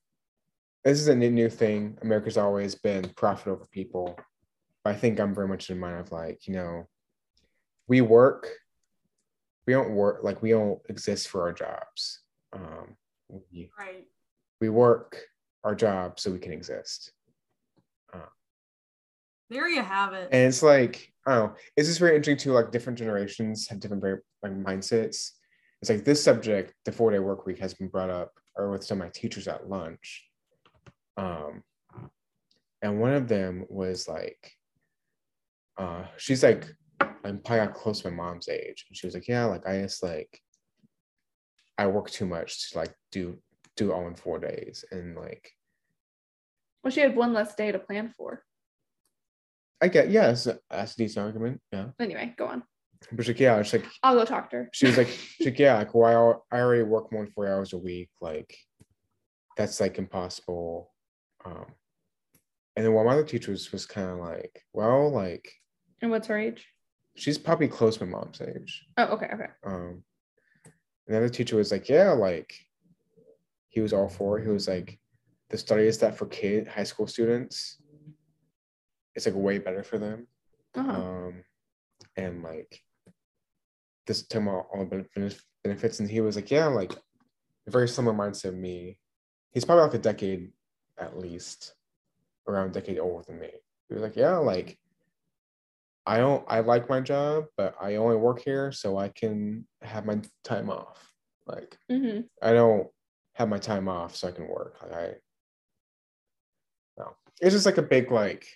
this is a new, new thing. America's always been profit over people. But I think I'm very much in mind of like, you know, we work, we don't work like we don't exist for our jobs. Um, we, Right. we work our job so we can exist. There you have it. And it's like, I don't know, it's just very interesting too, like different generations have different very like mindsets. It's like this subject, the four day work week, has been brought up or with some of my teachers at lunch. Um, and one of them was like, uh, she's like, I'm probably not close to my mom's age. And she was like, Yeah, like I just like I work too much to like do do all in four days. And like Well, she had one less day to plan for. I get yes, that's a decent argument. Yeah. Anyway, go on. But she's like, yeah, it's like I'll go talk to her. she was like, *laughs* she's like, yeah, like, well, I I already work more than four hours a week. Like, that's like impossible. Um, and then one of my other teachers was kind of like, well, like, And what's her age? she's probably close to my mom's age. Oh, okay, okay. Um, another teacher was like, yeah, like, he was all for it. He was like, the study is that for kid high school students, it's like way better for them. Uh-huh. um, and like this talking about all the benefits, and he was like, yeah, like a very similar mindset of me. He's probably like a decade at least, around a decade older than me. He was like, yeah, like I don't, I like my job, but I only work here so I can have my time off. Like hmm I don't have my time off so I can work. Like I no. It's just like a big like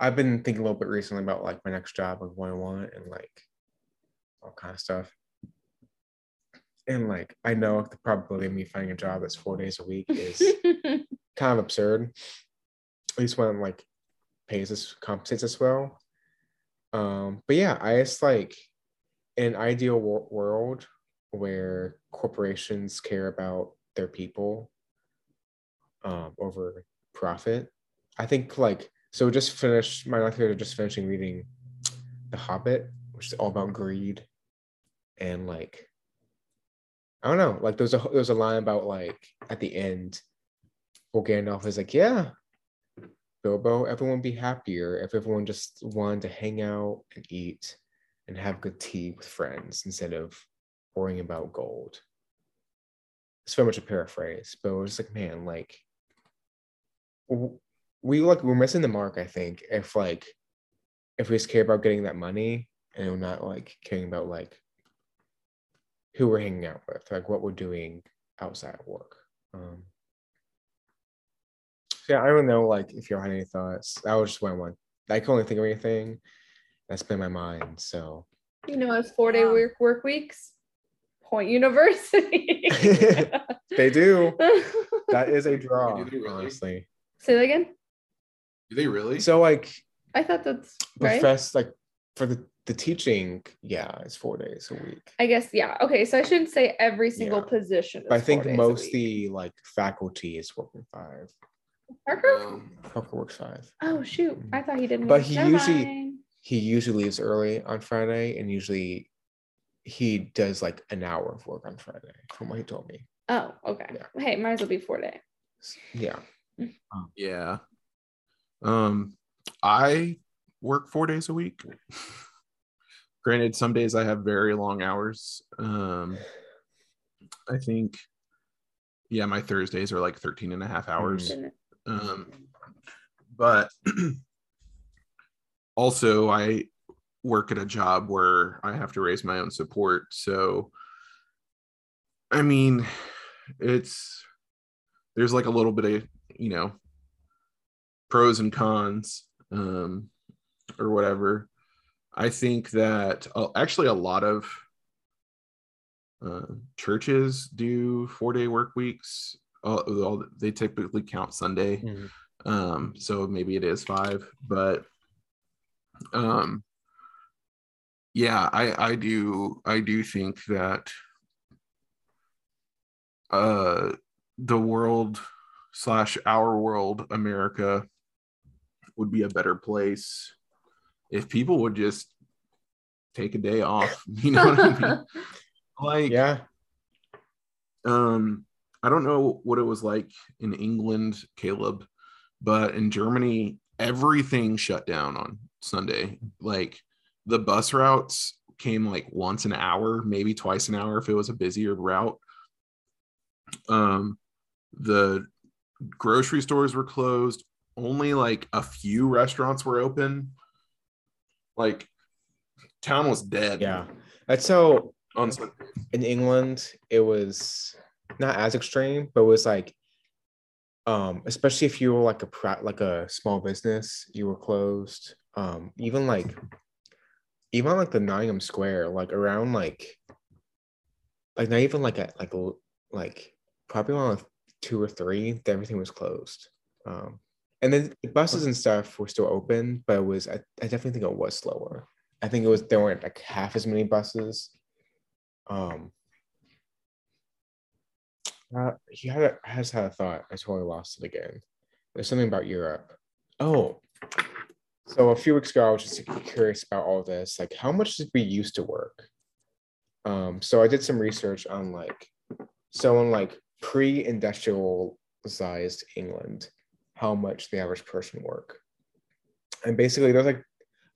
I've been thinking a little bit recently about like my next job and what I want and like all kind of stuff. And like I know the probability of me finding a job that's four days a week is *laughs* kind of absurd. At least when like pays us compensates us well. Um, but yeah, I just like an ideal wor- world where corporations care about their people um, over profit. I think like so. Just finished my last year. Just finishing reading The Hobbit, which is all about greed, and like I don't know. Like there's a there's a line about like at the end, well Gandalf is like, yeah, Bilbo, everyone be happier if everyone just wanted to hang out and eat and have good tea with friends instead of worrying about gold. It's very much a paraphrase, but it was like, man, like we like we're missing the mark, I think, if like if we just care about getting that money and we're not like caring about like who we're hanging out with, like what we're doing outside of work. Um so yeah, I don't know like if y'all had any thoughts. That was just what I want. I can only think of anything that's been in my mind. So you know, it's four day Wow. work work weeks. Point University. *laughs* they do. *laughs* That is a draw, Do they really? honestly. Say that again. Do they really? So like I thought that's right. profess like for the the teaching, yeah, it's four days a week. I guess yeah. Okay, so I shouldn't say every single Yeah. position. But I think four days most the like faculty is working five. Parker. Um, Parker works five. Oh shoot! I thought he didn't. But work. he Never usually- mind. He usually leaves early on Friday, and usually he does like an hour of work on Friday, from what he told me. Oh, okay. Yeah. Hey, might as well be four day. Yeah. yeah. Um, I work four days a week. Granted, some days I have very long hours. Um, I think, yeah, my Thursdays are like 13 and a half hours. Um, but *clears throat* also, I work at a job where I have to raise my own support. So, I mean, it's there's like a little bit of, you know, pros and cons um, or whatever. I think that uh, actually a lot of uh, churches do four day work weeks. All- they typically count Sunday Mhm. um so maybe it is five but um yeah i i do i do think that uh the world slash our world america would be a better place if people would just take a day off *laughs* you know what i mean? *laughs* Like Yeah. um i don't know what it was like in england caleb but in germany everything shut down on sunday. Like the bus routes came like once an hour maybe twice an hour if it was a busier route. Um the grocery stores were closed only like a few restaurants were open like town was dead Yeah. That's so on Sunday. in England, it was not as extreme, but it was like, um, especially if you were like a like a small business, you were closed. Um, even like, even like the Nottingham Square, like around like, like not even like at like like probably around like two or three, everything was closed. Um, and then the buses and stuff were still open, but it was I, I definitely think it was slower. I think it was there weren't like half as many buses. Um, uh, he had a, has had a thought. I totally lost it again. There's something about Europe. Oh, so a few weeks ago, I was just curious about all this. Like, how much did we used to work? Um, so I did some research on like, so in like pre-industrialized England, how much the average person work, and basically there's like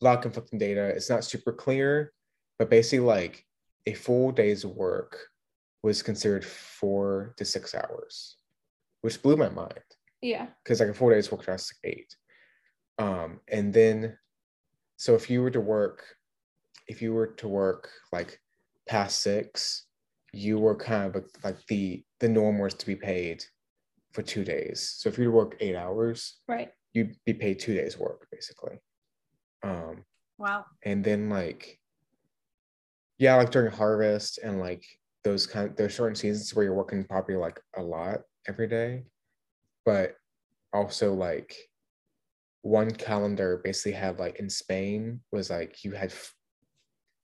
a lot of conflicting data. It's not super clear, but basically like a full day's work was considered four to six hours, which blew my mind Yeah. because like a four days work like eight. Um, and then so if you were to work, if you were to work like past six, you were kind of like the the norm was to be paid for two days. So if you were to work eight hours, Right. you'd be paid two days work basically. Um, Wow. and then like yeah like during harvest and like those kind there's certain seasons where you're working probably like a lot every day but also like one calendar basically had like in spain was like you had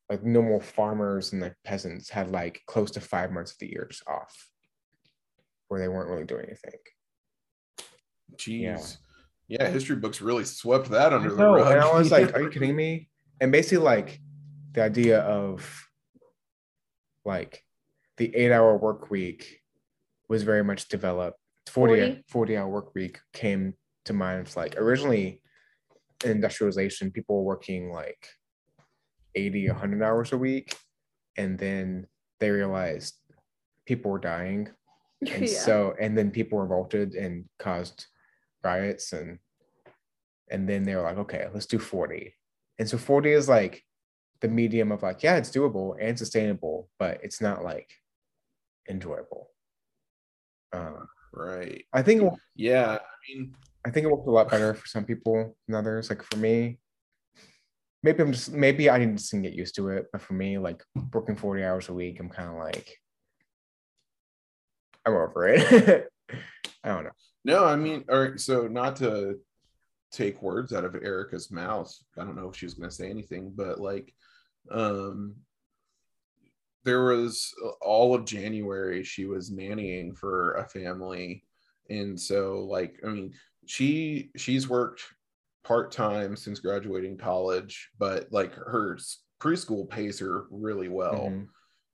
like normal farmers and like peasants had like close to five months of the year off where they weren't really doing anything Jeez. Yeah. history books really swept that under the rug. and I was like, "Are you *laughs* kidding me?" And basically, like the idea of like the eight-hour work week was very much developed. 40, 40? 40 hour work week came to mind. It's like originally in industrialization, people were working like 80, 100 hours a week. And then they realized people were dying. *laughs* And yeah. so, and then people revolted and caused riots and and then they were like, okay, let's do 40. And so 40 is like the medium of like, yeah, it's doable and sustainable, but it's not like enjoyable. Um, right. I think it- Yeah. I mean, I think it worked a lot better for some people than others. Like for me, maybe I'm just maybe I need to get used to it. But for me, like working 40 hours a week, I'm kind of like I'm over it. *laughs* I don't know. no, I mean, all right. So, not to take words out of Erica's mouth, I don't know if she was going to say anything, but like, um, there was all of January, she was nannying for a family. And so, like, I mean, she she's worked part time since graduating college, but like her preschool pays her really well. Mhm.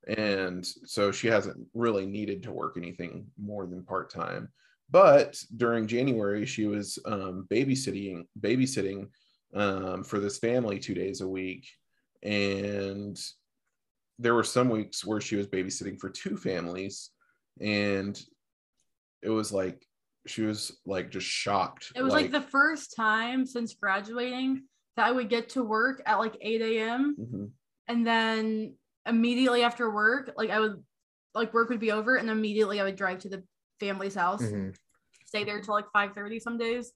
And so she hasn't really needed to work anything more than part-time but during january she was um, babysitting babysitting um, for this family two days a week and there were some weeks where she was babysitting for two families and it was like she was like just shocked It was like, the first time since graduating that I would get to work at like 8 a.m. Mhm. and then immediately after work, like I would like work would be over and immediately I would drive to the family's house, Mhm. stay there till like 5:30 some days.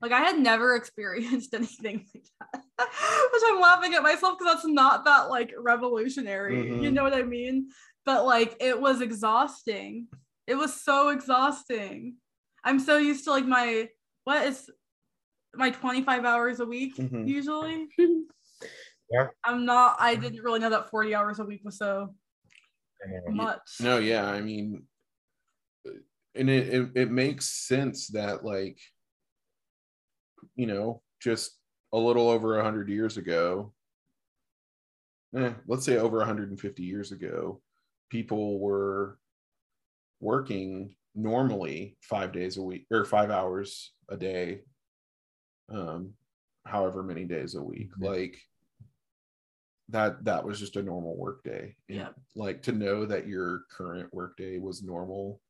Like I had never *laughs* experienced anything like that. *laughs* Which I'm laughing at myself because that's not that like revolutionary. You Mhm. know what I mean? But like it was exhausting. It was so exhausting. I'm so used to like my what is my 25 hours a week Mhm. usually. *laughs* Yeah. I'm not I didn't really know that 40 hours a week was so much. no yeah i mean and it, it it makes sense that like you know just a little over a 100 years ago eh, let's say over 150 years ago people were working normally five days a week or five hours a day um however many days a week Mhm. like that that was just a normal work day And, Yeah. like to know that your current work day was normal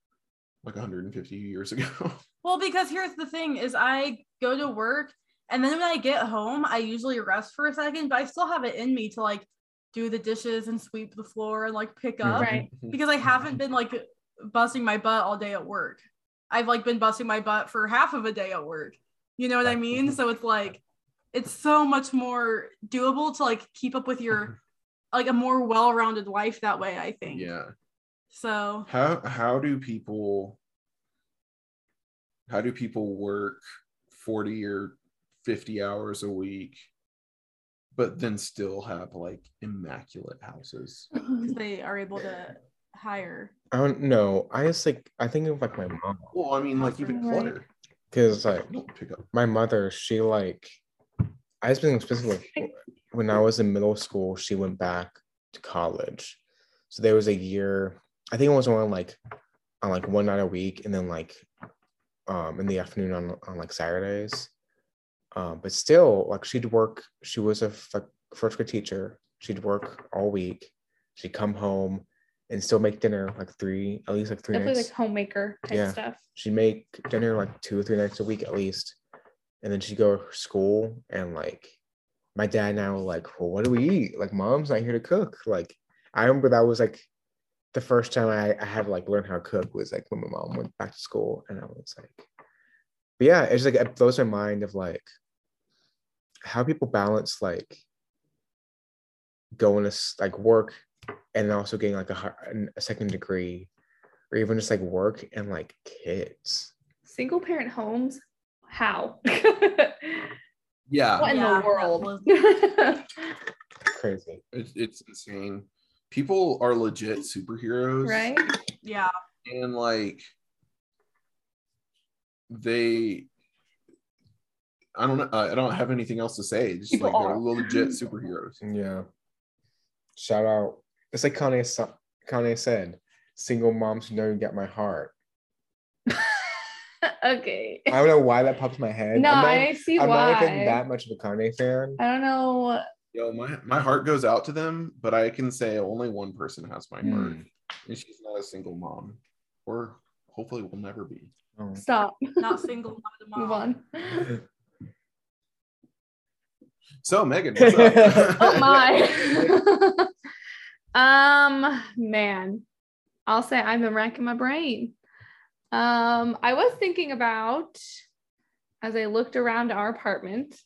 like 150 years ago *laughs* Well, because here's the thing is I go to work and then when I get home, I usually rest for a second, but I still have it in me to like do the dishes and sweep the floor and like pick up Right. Mm-hmm. because I haven't been like busting my butt all day at work. I've like been busting my butt for half of a day at work. You know what I mean? So it's like it's so much more doable to like keep up with your mm-hmm. like a more well-rounded life that way, I think. yeah So how how do people how do people work 40 or 50 hours a week but then still have like immaculate houses *clears throat* because they are able to hire. I don't know. I just like I think of like my mom well i mean like even clutter because like don't pick up my mother, she like I just been specific *laughs* when I was in middle school, she went back to college. So there was a year, I think it was on like on like one night a week and then like um in the afternoon on, on like Saturdays. Um, but still like she'd work, she was a like first grade teacher. She'd work all week. She'd come home and still make dinner like three, at least like three Definitely nights like homemaker type Yeah. stuff. she'd make dinner like two or three nights a week at least. And then she'd go to school and like my dad and I were like, Well, what do we eat? Like mom's not here to cook. Like I remember that was like the first time I, I had to like learn how to cook was like when my mom went back to school and I was like but yeah, it's like it blows my mind of like how people balance like going to like work and also getting like a, a second degree or even just like work and like kids. Single parent homes. How? *laughs* yeah what in Yeah, the world? *laughs* Crazy. it's, it's insane people are legit superheroes right? Yeah. and like they i don't know i don't have anything else to say just People like they're are. legit *laughs* superheroes Yeah. Shout out. It's like Kanye, Kanye said, single moms who know you get my heart. Okay. I don't know why that pops in my head. *laughs* No, I'm not, I see I'm why. not even that much of a Kanye fan. I don't know. Yo, my, my heart goes out to them, but I can say only one person has my heart, Hmm. and she's not a single mom, or hopefully will never be. Oh. Stop. Not single, not mom. *laughs* Move on. *laughs* So Megan, what's up? Oh my. um, man, I'll say I've been racking my brain. Um, I was thinking about as I looked around our apartment,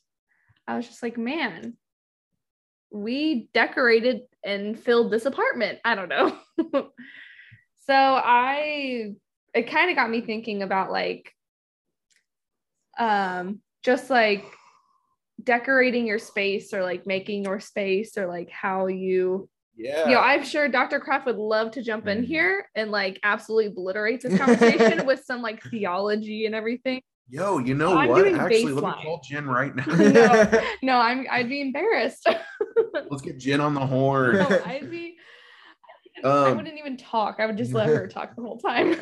I was just like, man, we decorated and filled this apartment. I don't know. *laughs* so I it kind of got me thinking about like um just like decorating your space or like making your space or like how you yeah, you know i'm sure dr kraft would love to jump in Mhm. here and like absolutely obliterate this conversation *laughs* with some like theology and everything yo, you know I'm what? Actually, let baseline. me call Jen right now. *laughs* no *laughs* no i'm i'd be embarrassed Let's get Jen on the horn. no, i'd be i Um, wouldn't even talk i would just let her talk the whole time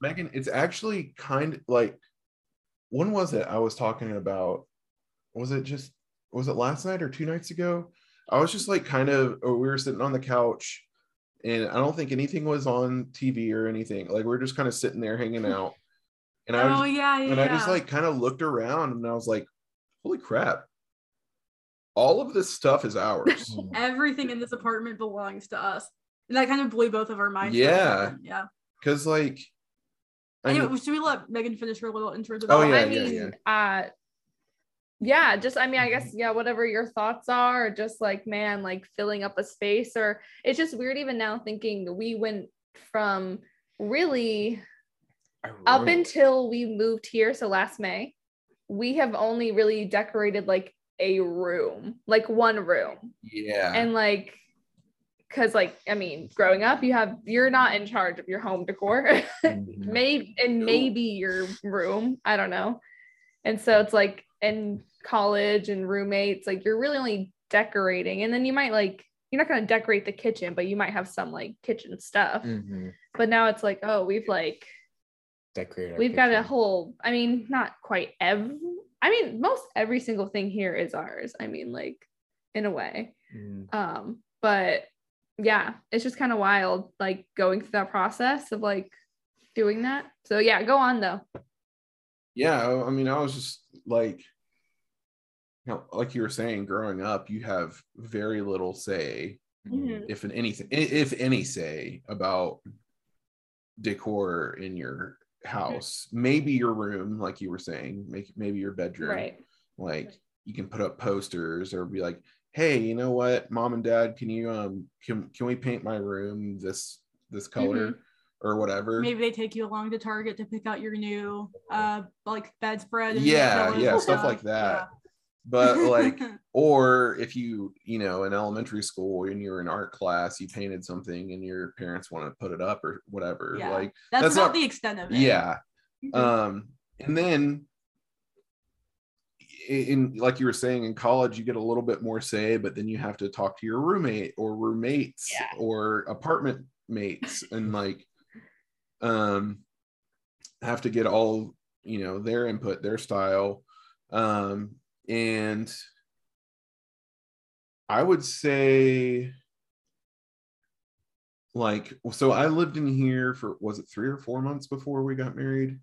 Megan, it's actually kind like when was it? I was talking about was it just was it last night or two nights ago? I was just like kind of or we were sitting on the couch and I don't think anything was on TV or anything. Like we are just kind of sitting there hanging *laughs* out. And I was Oh yeah, yeah. and I just like kind of looked around and I was like, holy crap. All of this stuff is ours. *laughs* *laughs* everything in this apartment belongs to us. And that kind of blew both of our minds. Yeah. Yeah. Cause like I Anyway, mean- should we let Megan finish her little intro to Oh, that? yeah, I yeah, mean, uh, yeah, just I mean, I guess yeah, whatever your thoughts are, just like man, like filling up a space, or it's just weird even now thinking we went from really up until we moved here, so last May, we have only really decorated like a room, like one room, yeah. and like because like I mean, growing up, you have you're not in charge of your home decor. *laughs* Mhm. maybe and maybe your room i don't know and so it's like in college and roommates like you're really only decorating. And then you might like you're not going to decorate the kitchen but you might have some like kitchen stuff. Mhm. but now it's like oh we've like Decorate our we've got a whole i mean not quite every i mean most every single thing here is ours i mean like in a way. Mhm. um but yeah it's just kind of wild like going through that process of like doing that. So yeah go on though. Yeah i I mean i was just like you know, like you were saying growing up you have very little say Mhm. if in anything if any say about decor in your house. Maybe your room like you were saying make maybe your bedroom. Right. Like you can put up posters or be like hey you know what? Mom and dad can you um can, can we paint my room this this color or whatever? Maybe they take you along to Target to pick out your new uh like bedspread. and Yeah, yeah, stuff like that. But like *laughs* or if you you know in elementary school and you're in art class you painted something and your parents want to put it up or whatever Yeah. like that's, that's about not- the extent of it. yeah Mhm. um and then in, in like you were saying in college you get a little bit more say but then you have to talk to your roommate or roommates Yeah. or apartment mates *laughs* and like um have to get all you know their input their style um and i would say like so i lived in here for was it three or four months before we got married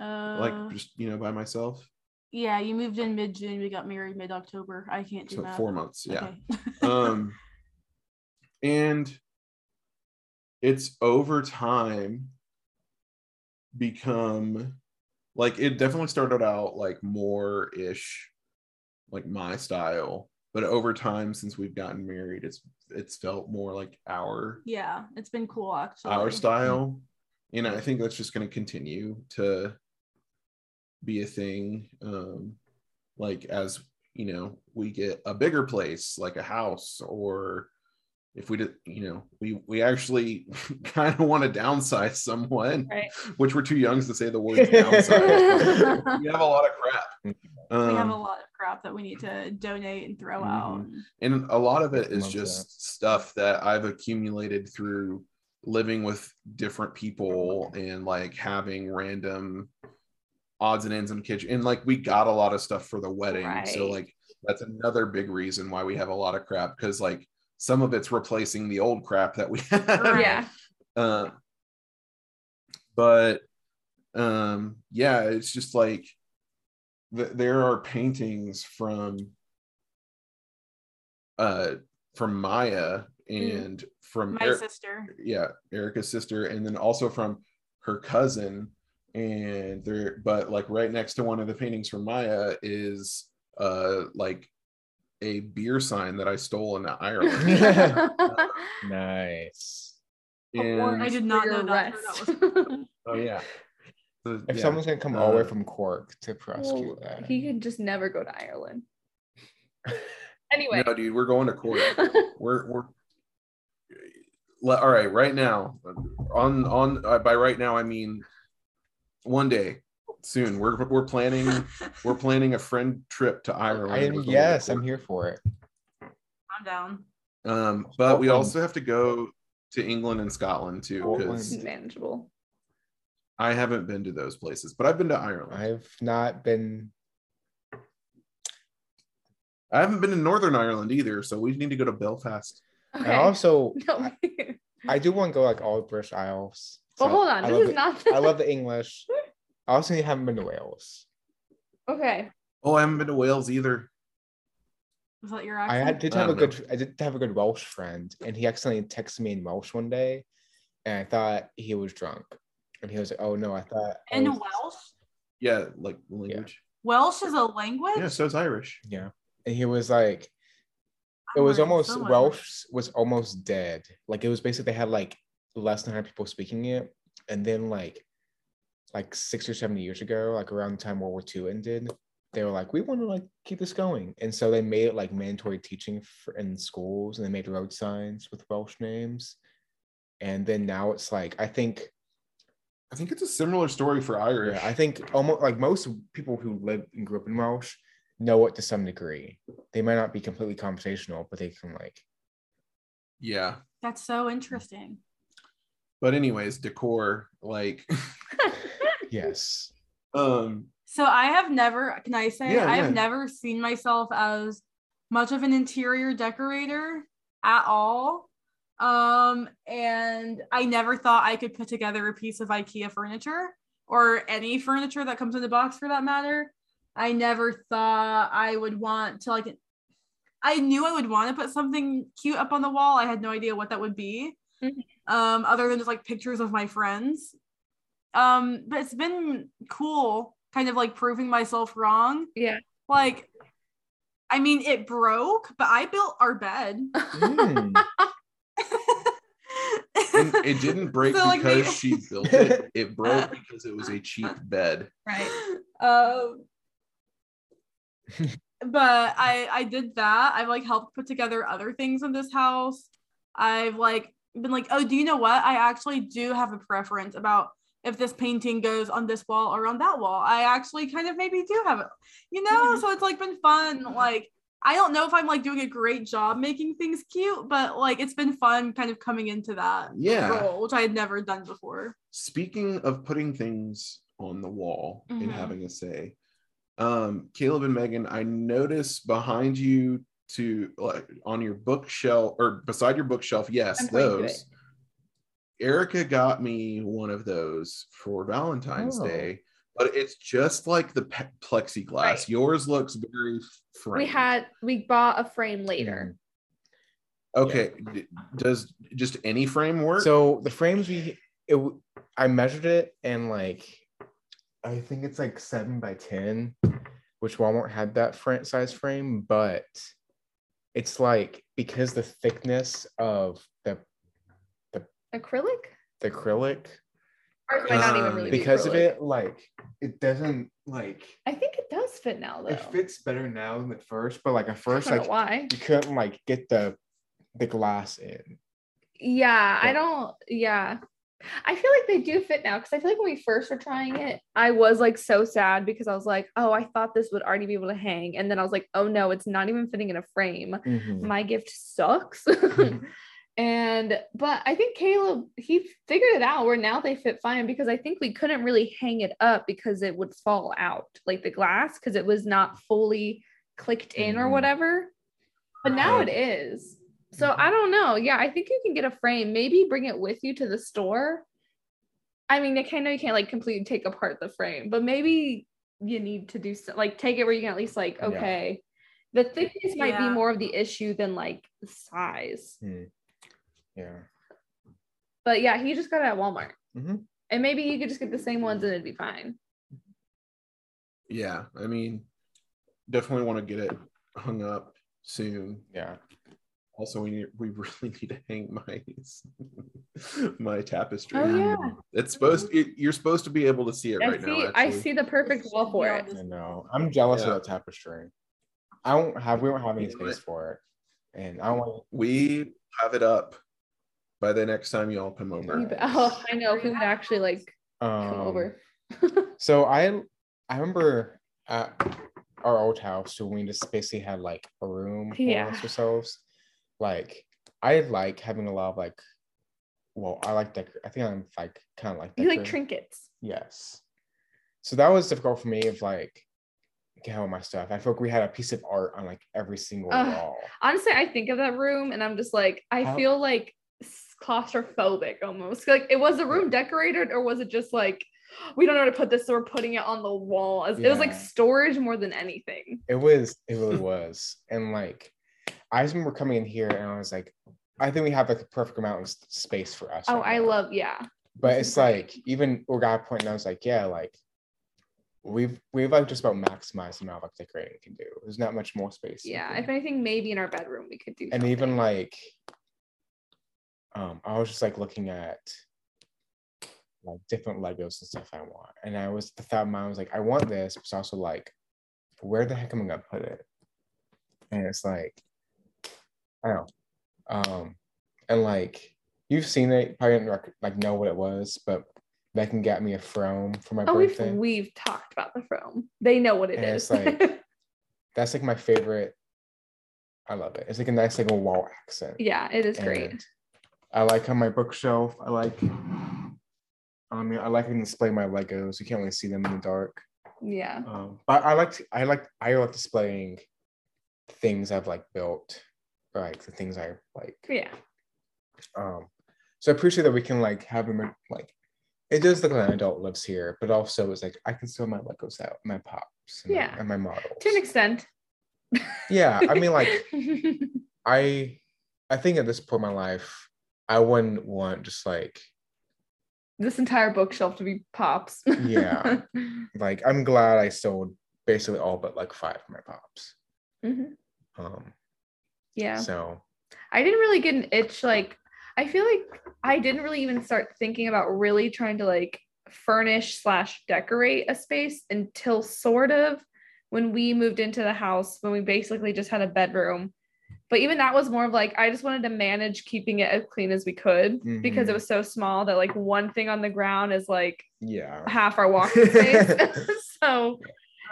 uh, like just you know by myself yeah, you moved in mid June. We got married mid October. I can't do so math. four months yeah Okay. *laughs* um and it's over time become like it definitely started out like more ish like my style but over time since we've gotten married it's it's felt more like our yeah, it's been cool actually. our style and i think that's just going to continue to be a thing um like as you know we get a bigger place like a house or if we did you know we we actually *laughs* kind of want to downsize someone Right. which we're too young to say the word *laughs* downsize we have a lot of crap we have a um, lot of crap that we need to donate and throw Mhm. out. and a lot of it is Love just stuff that I've accumulated through living with different people and like having random odds and ends in the kitchen. And like we got a lot of stuff for the wedding. So like that's another big reason why we have a lot of crap because like some of it's replacing the old crap that we *laughs* had. Right. yeah Uh, but um yeah, it's just like th- there are paintings from uh from Maya and from My Er- sister. yeah Erica's sister and then also from her cousin and there but like right next to one of the paintings from Maya is uh like a beer sign that I stole in Ireland *laughs* *laughs* nice. and I did not know that. rest. That *laughs* oh yeah So, If yeah. someone's gonna come all the way Uh, from Cork to prosecute Well, that, he could just never go to Ireland. *laughs* Anyway. no dude we're going to Cork. *laughs* we're we're all right right now on on uh, by right now i mean one day soon we're we're planning we're planning a friend trip to ireland I am going to yes, I'm here for it. I'm down. um but we also have to go to england and scotland too because manageable. I haven't been to those places but i've been to ireland I've not been. i haven't been to northern ireland either so we need to go to belfast And Okay. also, *laughs* No. I, I do want to go like all the British Isles. well, So hold on. I This love is it- not. I love *laughs* the English. I also haven't been to Wales. okay. oh i haven't been to wales either Was that your I had, did I have a don't good I did have a good Welsh friend, and he accidentally texted me in Welsh one day, and I thought he was drunk, and he was like, "Oh no, I thought I In was- Welsh? yeah like language Welsh is a language? yeah, so it's irish yeah." And he was like, it I'm was almost so much. Welsh was almost dead. Like it was basically they had like less than 100 people speaking it, and then like like six or seven years ago, like around the time World War II ended, they were like, we want to like keep this going, and so they made it like mandatory teaching for, in schools, and they made road signs with Welsh names, and then now it's like I think I think it's a similar story for Irish. yeah, I think almost like most people who live and grew up in Welsh know it to some degree. They might not be completely conversational, but they can like yeah. That's so interesting. But anyways, decor, like *laughs* yes. um So I have never, can I say, Yeah, I have yeah. never seen myself as much of an interior decorator at all. Um, and I never thought I could put together a piece of IKEA furniture or any furniture that comes in the box for that matter. I never thought I would want to like I knew I would want to put something cute up on the wall. I had no idea what that would be. Mhm. Um, other than just like pictures of my friends. Um, but it's been cool kind of like proving myself wrong. Yeah. Like I mean it broke, but I built our bed. Mm. *laughs* and it didn't *laughs* break So, like, because she built it. *laughs* It broke because it was a cheap bed. right um but i i did that i've like helped put together other things in this house i've like been like oh do you know what i actually do have a preference about if this painting goes on this wall or on that wall i actually kind of maybe do have it you know Mhm. so it's like been fun like i don't know if i'm like doing a great job making things cute but like it's been fun kind of coming into that Yeah. role which i had never done before Speaking of putting things on the wall and Mhm. having a say, um, Caleb and Megan, I notice behind you to like on your bookshelf or beside your bookshelf, yes, I'm pointing to those. Erica got me one of those for Valentine's Oh. Day, but it's just like the pe- plexiglass. Right. Yours looks very framed. we had we bought a frame later. Mm. okay. d- Does just any frame work? So the frames we it w- I measured it and like I think it's like seven by ten, which Walmart had that front size frame, but it's like because the thickness of the the Acrylic? the acrylic Or might not even Um, really be because of it like it doesn't like I think it does fit now though. it fits better now than at first, but like at first don't like why. you couldn't like get the the glass in. Yeah, I don't. Yeah, I feel like they do fit now because I feel like when we first were trying it, I was like so sad because I was like, oh, I thought this would already be able to hang, and then I was like, oh no, it's not even fitting in a frame. Mhm. My gift sucks. *laughs* *laughs* and but I think Caleb he figured it out where now they fit fine because I think we couldn't really hang it up because it would fall out like the glass because it was not fully clicked in or Mhm. whatever. But now it is. So I don't know. Yeah, I think you can get a frame. Maybe bring it with you to the store. I mean, I know you can't like completely take apart the frame, but maybe you need to do so, like take it where you can at least like Yeah. okay. The thickness might be more of the issue than like the size. Hmm. Yeah. But yeah, he just got it at Walmart. Mhm. And maybe you could just get the same ones and it'd be fine. yeah, I mean, definitely want to get it hung up soon. Yeah. Also, we need, we really *laughs* need to hang my *laughs* my tapestry. Oh yeah. It's supposed it, you're supposed to be able to see it I right see now. I see the perfect wall for it. I know. I'm jealous Yeah. of that tapestry. I don't have we don't have any space for it. And I don't want We have it up by the next time y'all come over. Oh, I know who would actually like um, come over. *laughs* So I I remember at our old house when we just basically had like a room for Yeah. us ourselves. Like I like having a lot of like well, I like decor I think I'm like kind of like You like trinkets. Yes. So that was difficult for me of like get all my stuff. I feel like we had a piece of art on like every single Ugh. wall. Honestly, I think of that room and I'm just like, I How- feel like claustrophobic almost. Like, it was the room decorated or was it just like, we don't know where to put this, so we're putting it on the wall? As- It was like storage more than anything. It was, it really was. And like, I just remember coming in here and I was like, I think we have like the perfect amount of space for us. Oh, right I now. love, yeah. But this it's great. like, even we got a point and I was like, yeah, like, we've, we've like just about maximized the amount of like decorating we can do. There's not much more space. Yeah. If anything, maybe in our bedroom we could do and even like um i was just like looking at like different legos and stuff i want and i was the thought mine was like i want this but it's also like where the heck am I gonna put it? And it's like, I don't know. Um, and like you've seen it, probably didn't rec- like know what it was, but Megan got me a Frome for my Oh, we've we've talked about the Frome. They know what it And is. it's like- *laughs* That's like my favorite. I love it. It's like a nice like a wall accent. yeah, it is great. I like on my bookshelf. I like. I mean, I like to display my Legos. You can't really see them in the dark. Yeah. Um, but I like to, I like I like displaying things I've like built, like the things I like. Yeah. Um, so I appreciate that we can like have them like. It does look like an adult lives here, but also it's like I can still my Legos out, my pops, and, my- Yeah. and my models. To an extent. Yeah, I mean, like *laughs* I, I think at this point in my life, I wouldn't want just like this entire bookshelf to be pops. Yeah. *laughs* like I'm glad I sold basically all but like five of my pops. Mhm. Um, Yeah. so I didn't really get an itch. Like, I feel like I didn't really even start thinking about really trying to like furnish slash decorate a space until sort of when we moved into the house, when we basically just had a bedroom. But even that was more of like, I just wanted to manage keeping it as clean as we could because it Mhm. was so small that like one thing on the ground is like yeah, half our walking *laughs* space. *laughs* so All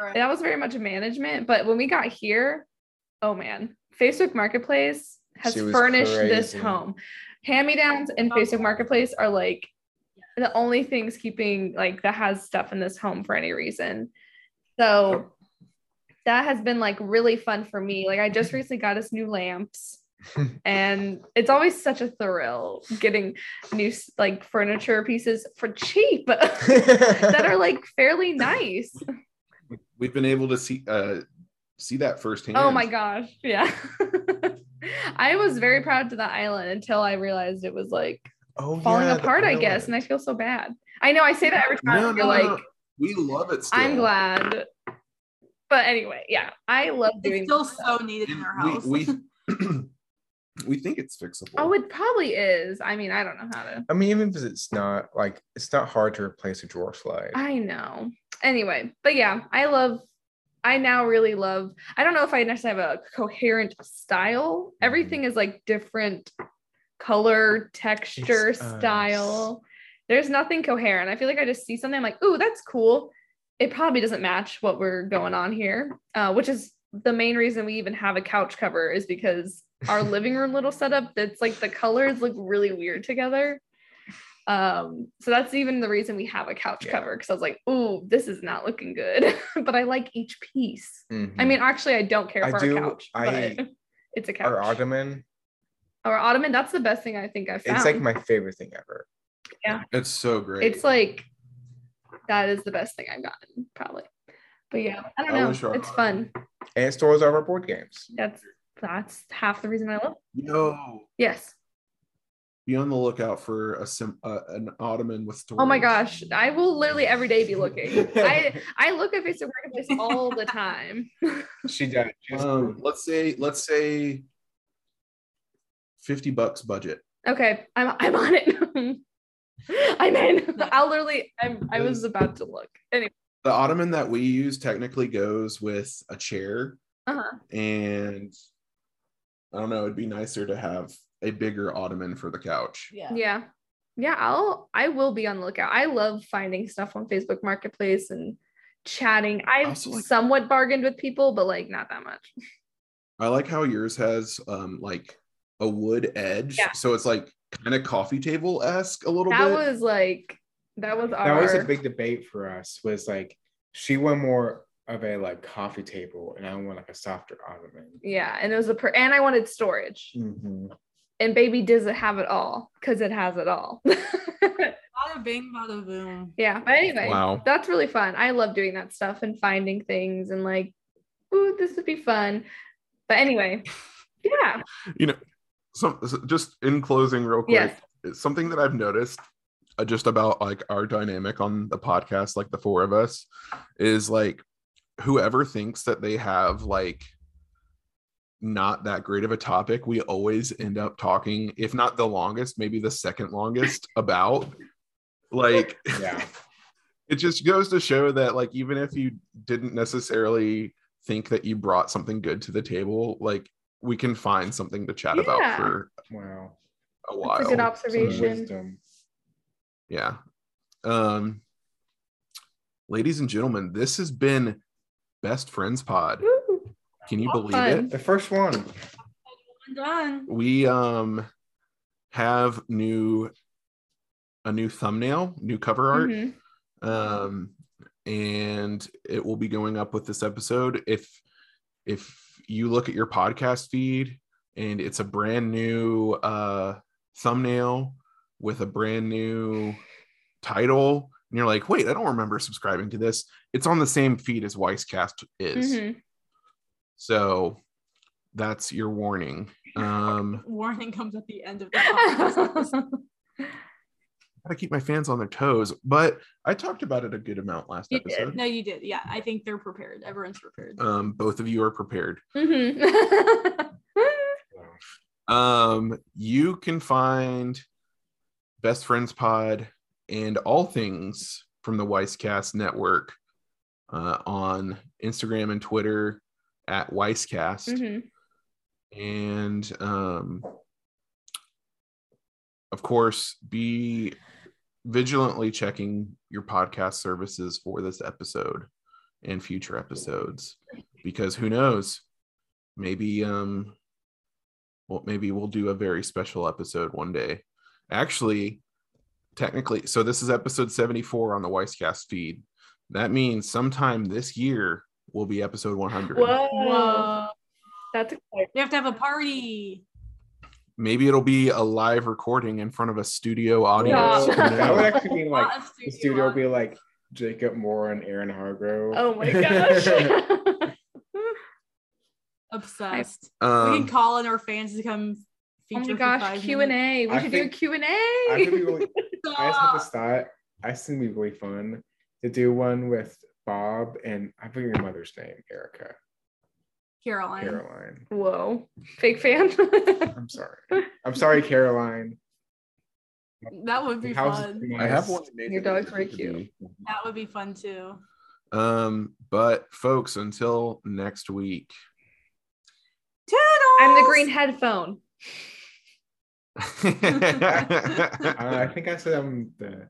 right. that was very much a management. But when we got here, oh man, Facebook Marketplace has She was furnished this home. Hand me downs and Facebook Marketplace are like the only things keeping like that has stuff in this home for any reason. So that has been like really fun for me. Like I just *laughs* recently got us new lamps. *laughs* and it's always such a thrill getting new like furniture pieces for cheap *laughs* that are like fairly nice. We've been able to see uh see that firsthand. Oh my gosh. Yeah. I was very proud to the island until I realized it was like oh, falling yeah, apart, I guess. And I feel so bad. I know I say that every time. No, you're no, like, no. We love it still. I'm glad. But anyway, yeah, I love doing It's still this stuff. so needed in our house. we, *laughs* *clears throat* we think it's fixable. Oh, it probably is. I mean, I don't know how to. I mean, even if it's not like it's not hard to replace a drawer slide. I know. Anyway, but yeah, I love. I now really love. I don't know if I necessarily have a coherent style. Mm-hmm. Everything is like different color, texture, It's us. style. There's nothing coherent. I feel like I just see something I'm like, "Ooh, that's cool." It probably doesn't match what we're going on here, uh, which is the main reason we even have a couch cover is because our *laughs* living room little setup. That's like the colors look really weird together. Um, so that's even the reason we have a couch Yeah. cover because I was like, "Ooh, this is not looking good," *laughs* but I like each piece. I Mhm. mean, actually, I don't care I for do- a couch, I- but *laughs* it's a couch. our ottoman, Our ottoman, that's the best thing I think I've found. it's like my favorite thing ever. Yeah, it's so great. It's like that is the best thing I've gotten, probably. But yeah, I don't know. wish our It's fun. And stores all our board games. That's that's half the reason I love. It. Yo, Yes. be on the lookout for a sim uh, an ottoman with storage. Oh my gosh, I will literally every day be looking. *laughs* I I look at Facebook Marketplace all the time. *laughs* She does. Um, let's say let's say fifty bucks budget. Okay, I'm I'm on it. *laughs* I'm in. I'll *laughs* literally. I'm. I was about to look. Anyway. The ottoman that we use technically goes with a chair, Uh-huh. and I don't know. It'd be nicer to have a bigger ottoman for the couch. yeah. Yeah. Yeah. I'll. I will be on the lookout. I love finding stuff on Facebook Marketplace and chatting. I've Also, like- somewhat bargained with people, but like not that much. I like how yours has um like a wood edge, Yeah. so it's like kind of coffee table esque a little That bit. That was like. That was our. that was a big debate for us. Was like she went more of a like coffee table, and I went like a softer ottoman. Yeah, and it was a per. And I wanted storage, Mhm. and baby doesn't have it all because it has it all. *laughs* Bada bing, bada boom. yeah. But anyway. wow. that's really fun. I love doing that stuff and finding things and like, ooh, this would be fun. But anyway, *laughs* yeah, You know, some just in closing, real quick. Yes. it's something that I've noticed uh, just about like our dynamic on the podcast, like the four of us, is like whoever thinks that they have like not that great of a topic, we always end up talking, if not the longest, maybe the second longest *laughs* about. Like, Yeah. *laughs* it just goes to show that like even if you didn't necessarily think that you brought something good to the table, like we can find something to chat about for Wow. a while. That's a good observation. wisdom. Yeah. Um ladies and gentlemen, this has been Best Friends Pod. Woo. Can you believe Fun. it? The first one. Done. We um have new a new thumbnail, new cover art. Mhm. um and it will be going up with this episode if if you look at your podcast feed and it's a brand new uh thumbnail with a brand new title and you're like wait i don't remember subscribing to this it's on the same feed as weisscast is Mhm. so that's your warning um *laughs* Warning comes at the end of the podcast. *laughs* gotta keep my fans on their toes but i talked about it a good amount last You did. episode no, you did. Yeah, I think they're prepared. Everyone's prepared. um both of you are prepared Mhm. *laughs* Um, you can find Best Friends Pod and all things from the Weisscast Network uh, on Instagram and Twitter at Weisscast. Mhm. And um, of course, be vigilantly checking your podcast services for this episode and future episodes because who knows maybe um well maybe we'll do a very special episode one day actually technically so this is episode 74 on the weisscast feed that means sometime this year will be episode 100 Whoa. Whoa. That's exciting. We have to have a party. Maybe it'll be a live recording in front of a studio audience Yeah. *laughs* That would actually be like Not the studio would be like Jacob Moore and Aaron Hargrove. Oh my *laughs* gosh. *laughs* obsessed. we um, can call in our fans to come oh feature my gosh, Q and A. We I should do a Q and I think we A. really, I just have to start. I think it'd be really fun to do one with Bob and I forget your mother's name, Erica, Caroline. Caroline. Whoa, fake fan. *laughs* I'm sorry. I'm sorry, Caroline. That would be How's- fun. i have one that made Your dog's easy very cute. That would be fun too. um but folks until next week Toodles! I'm the green headphone. *laughs* *laughs* Uh, I think I said I'm the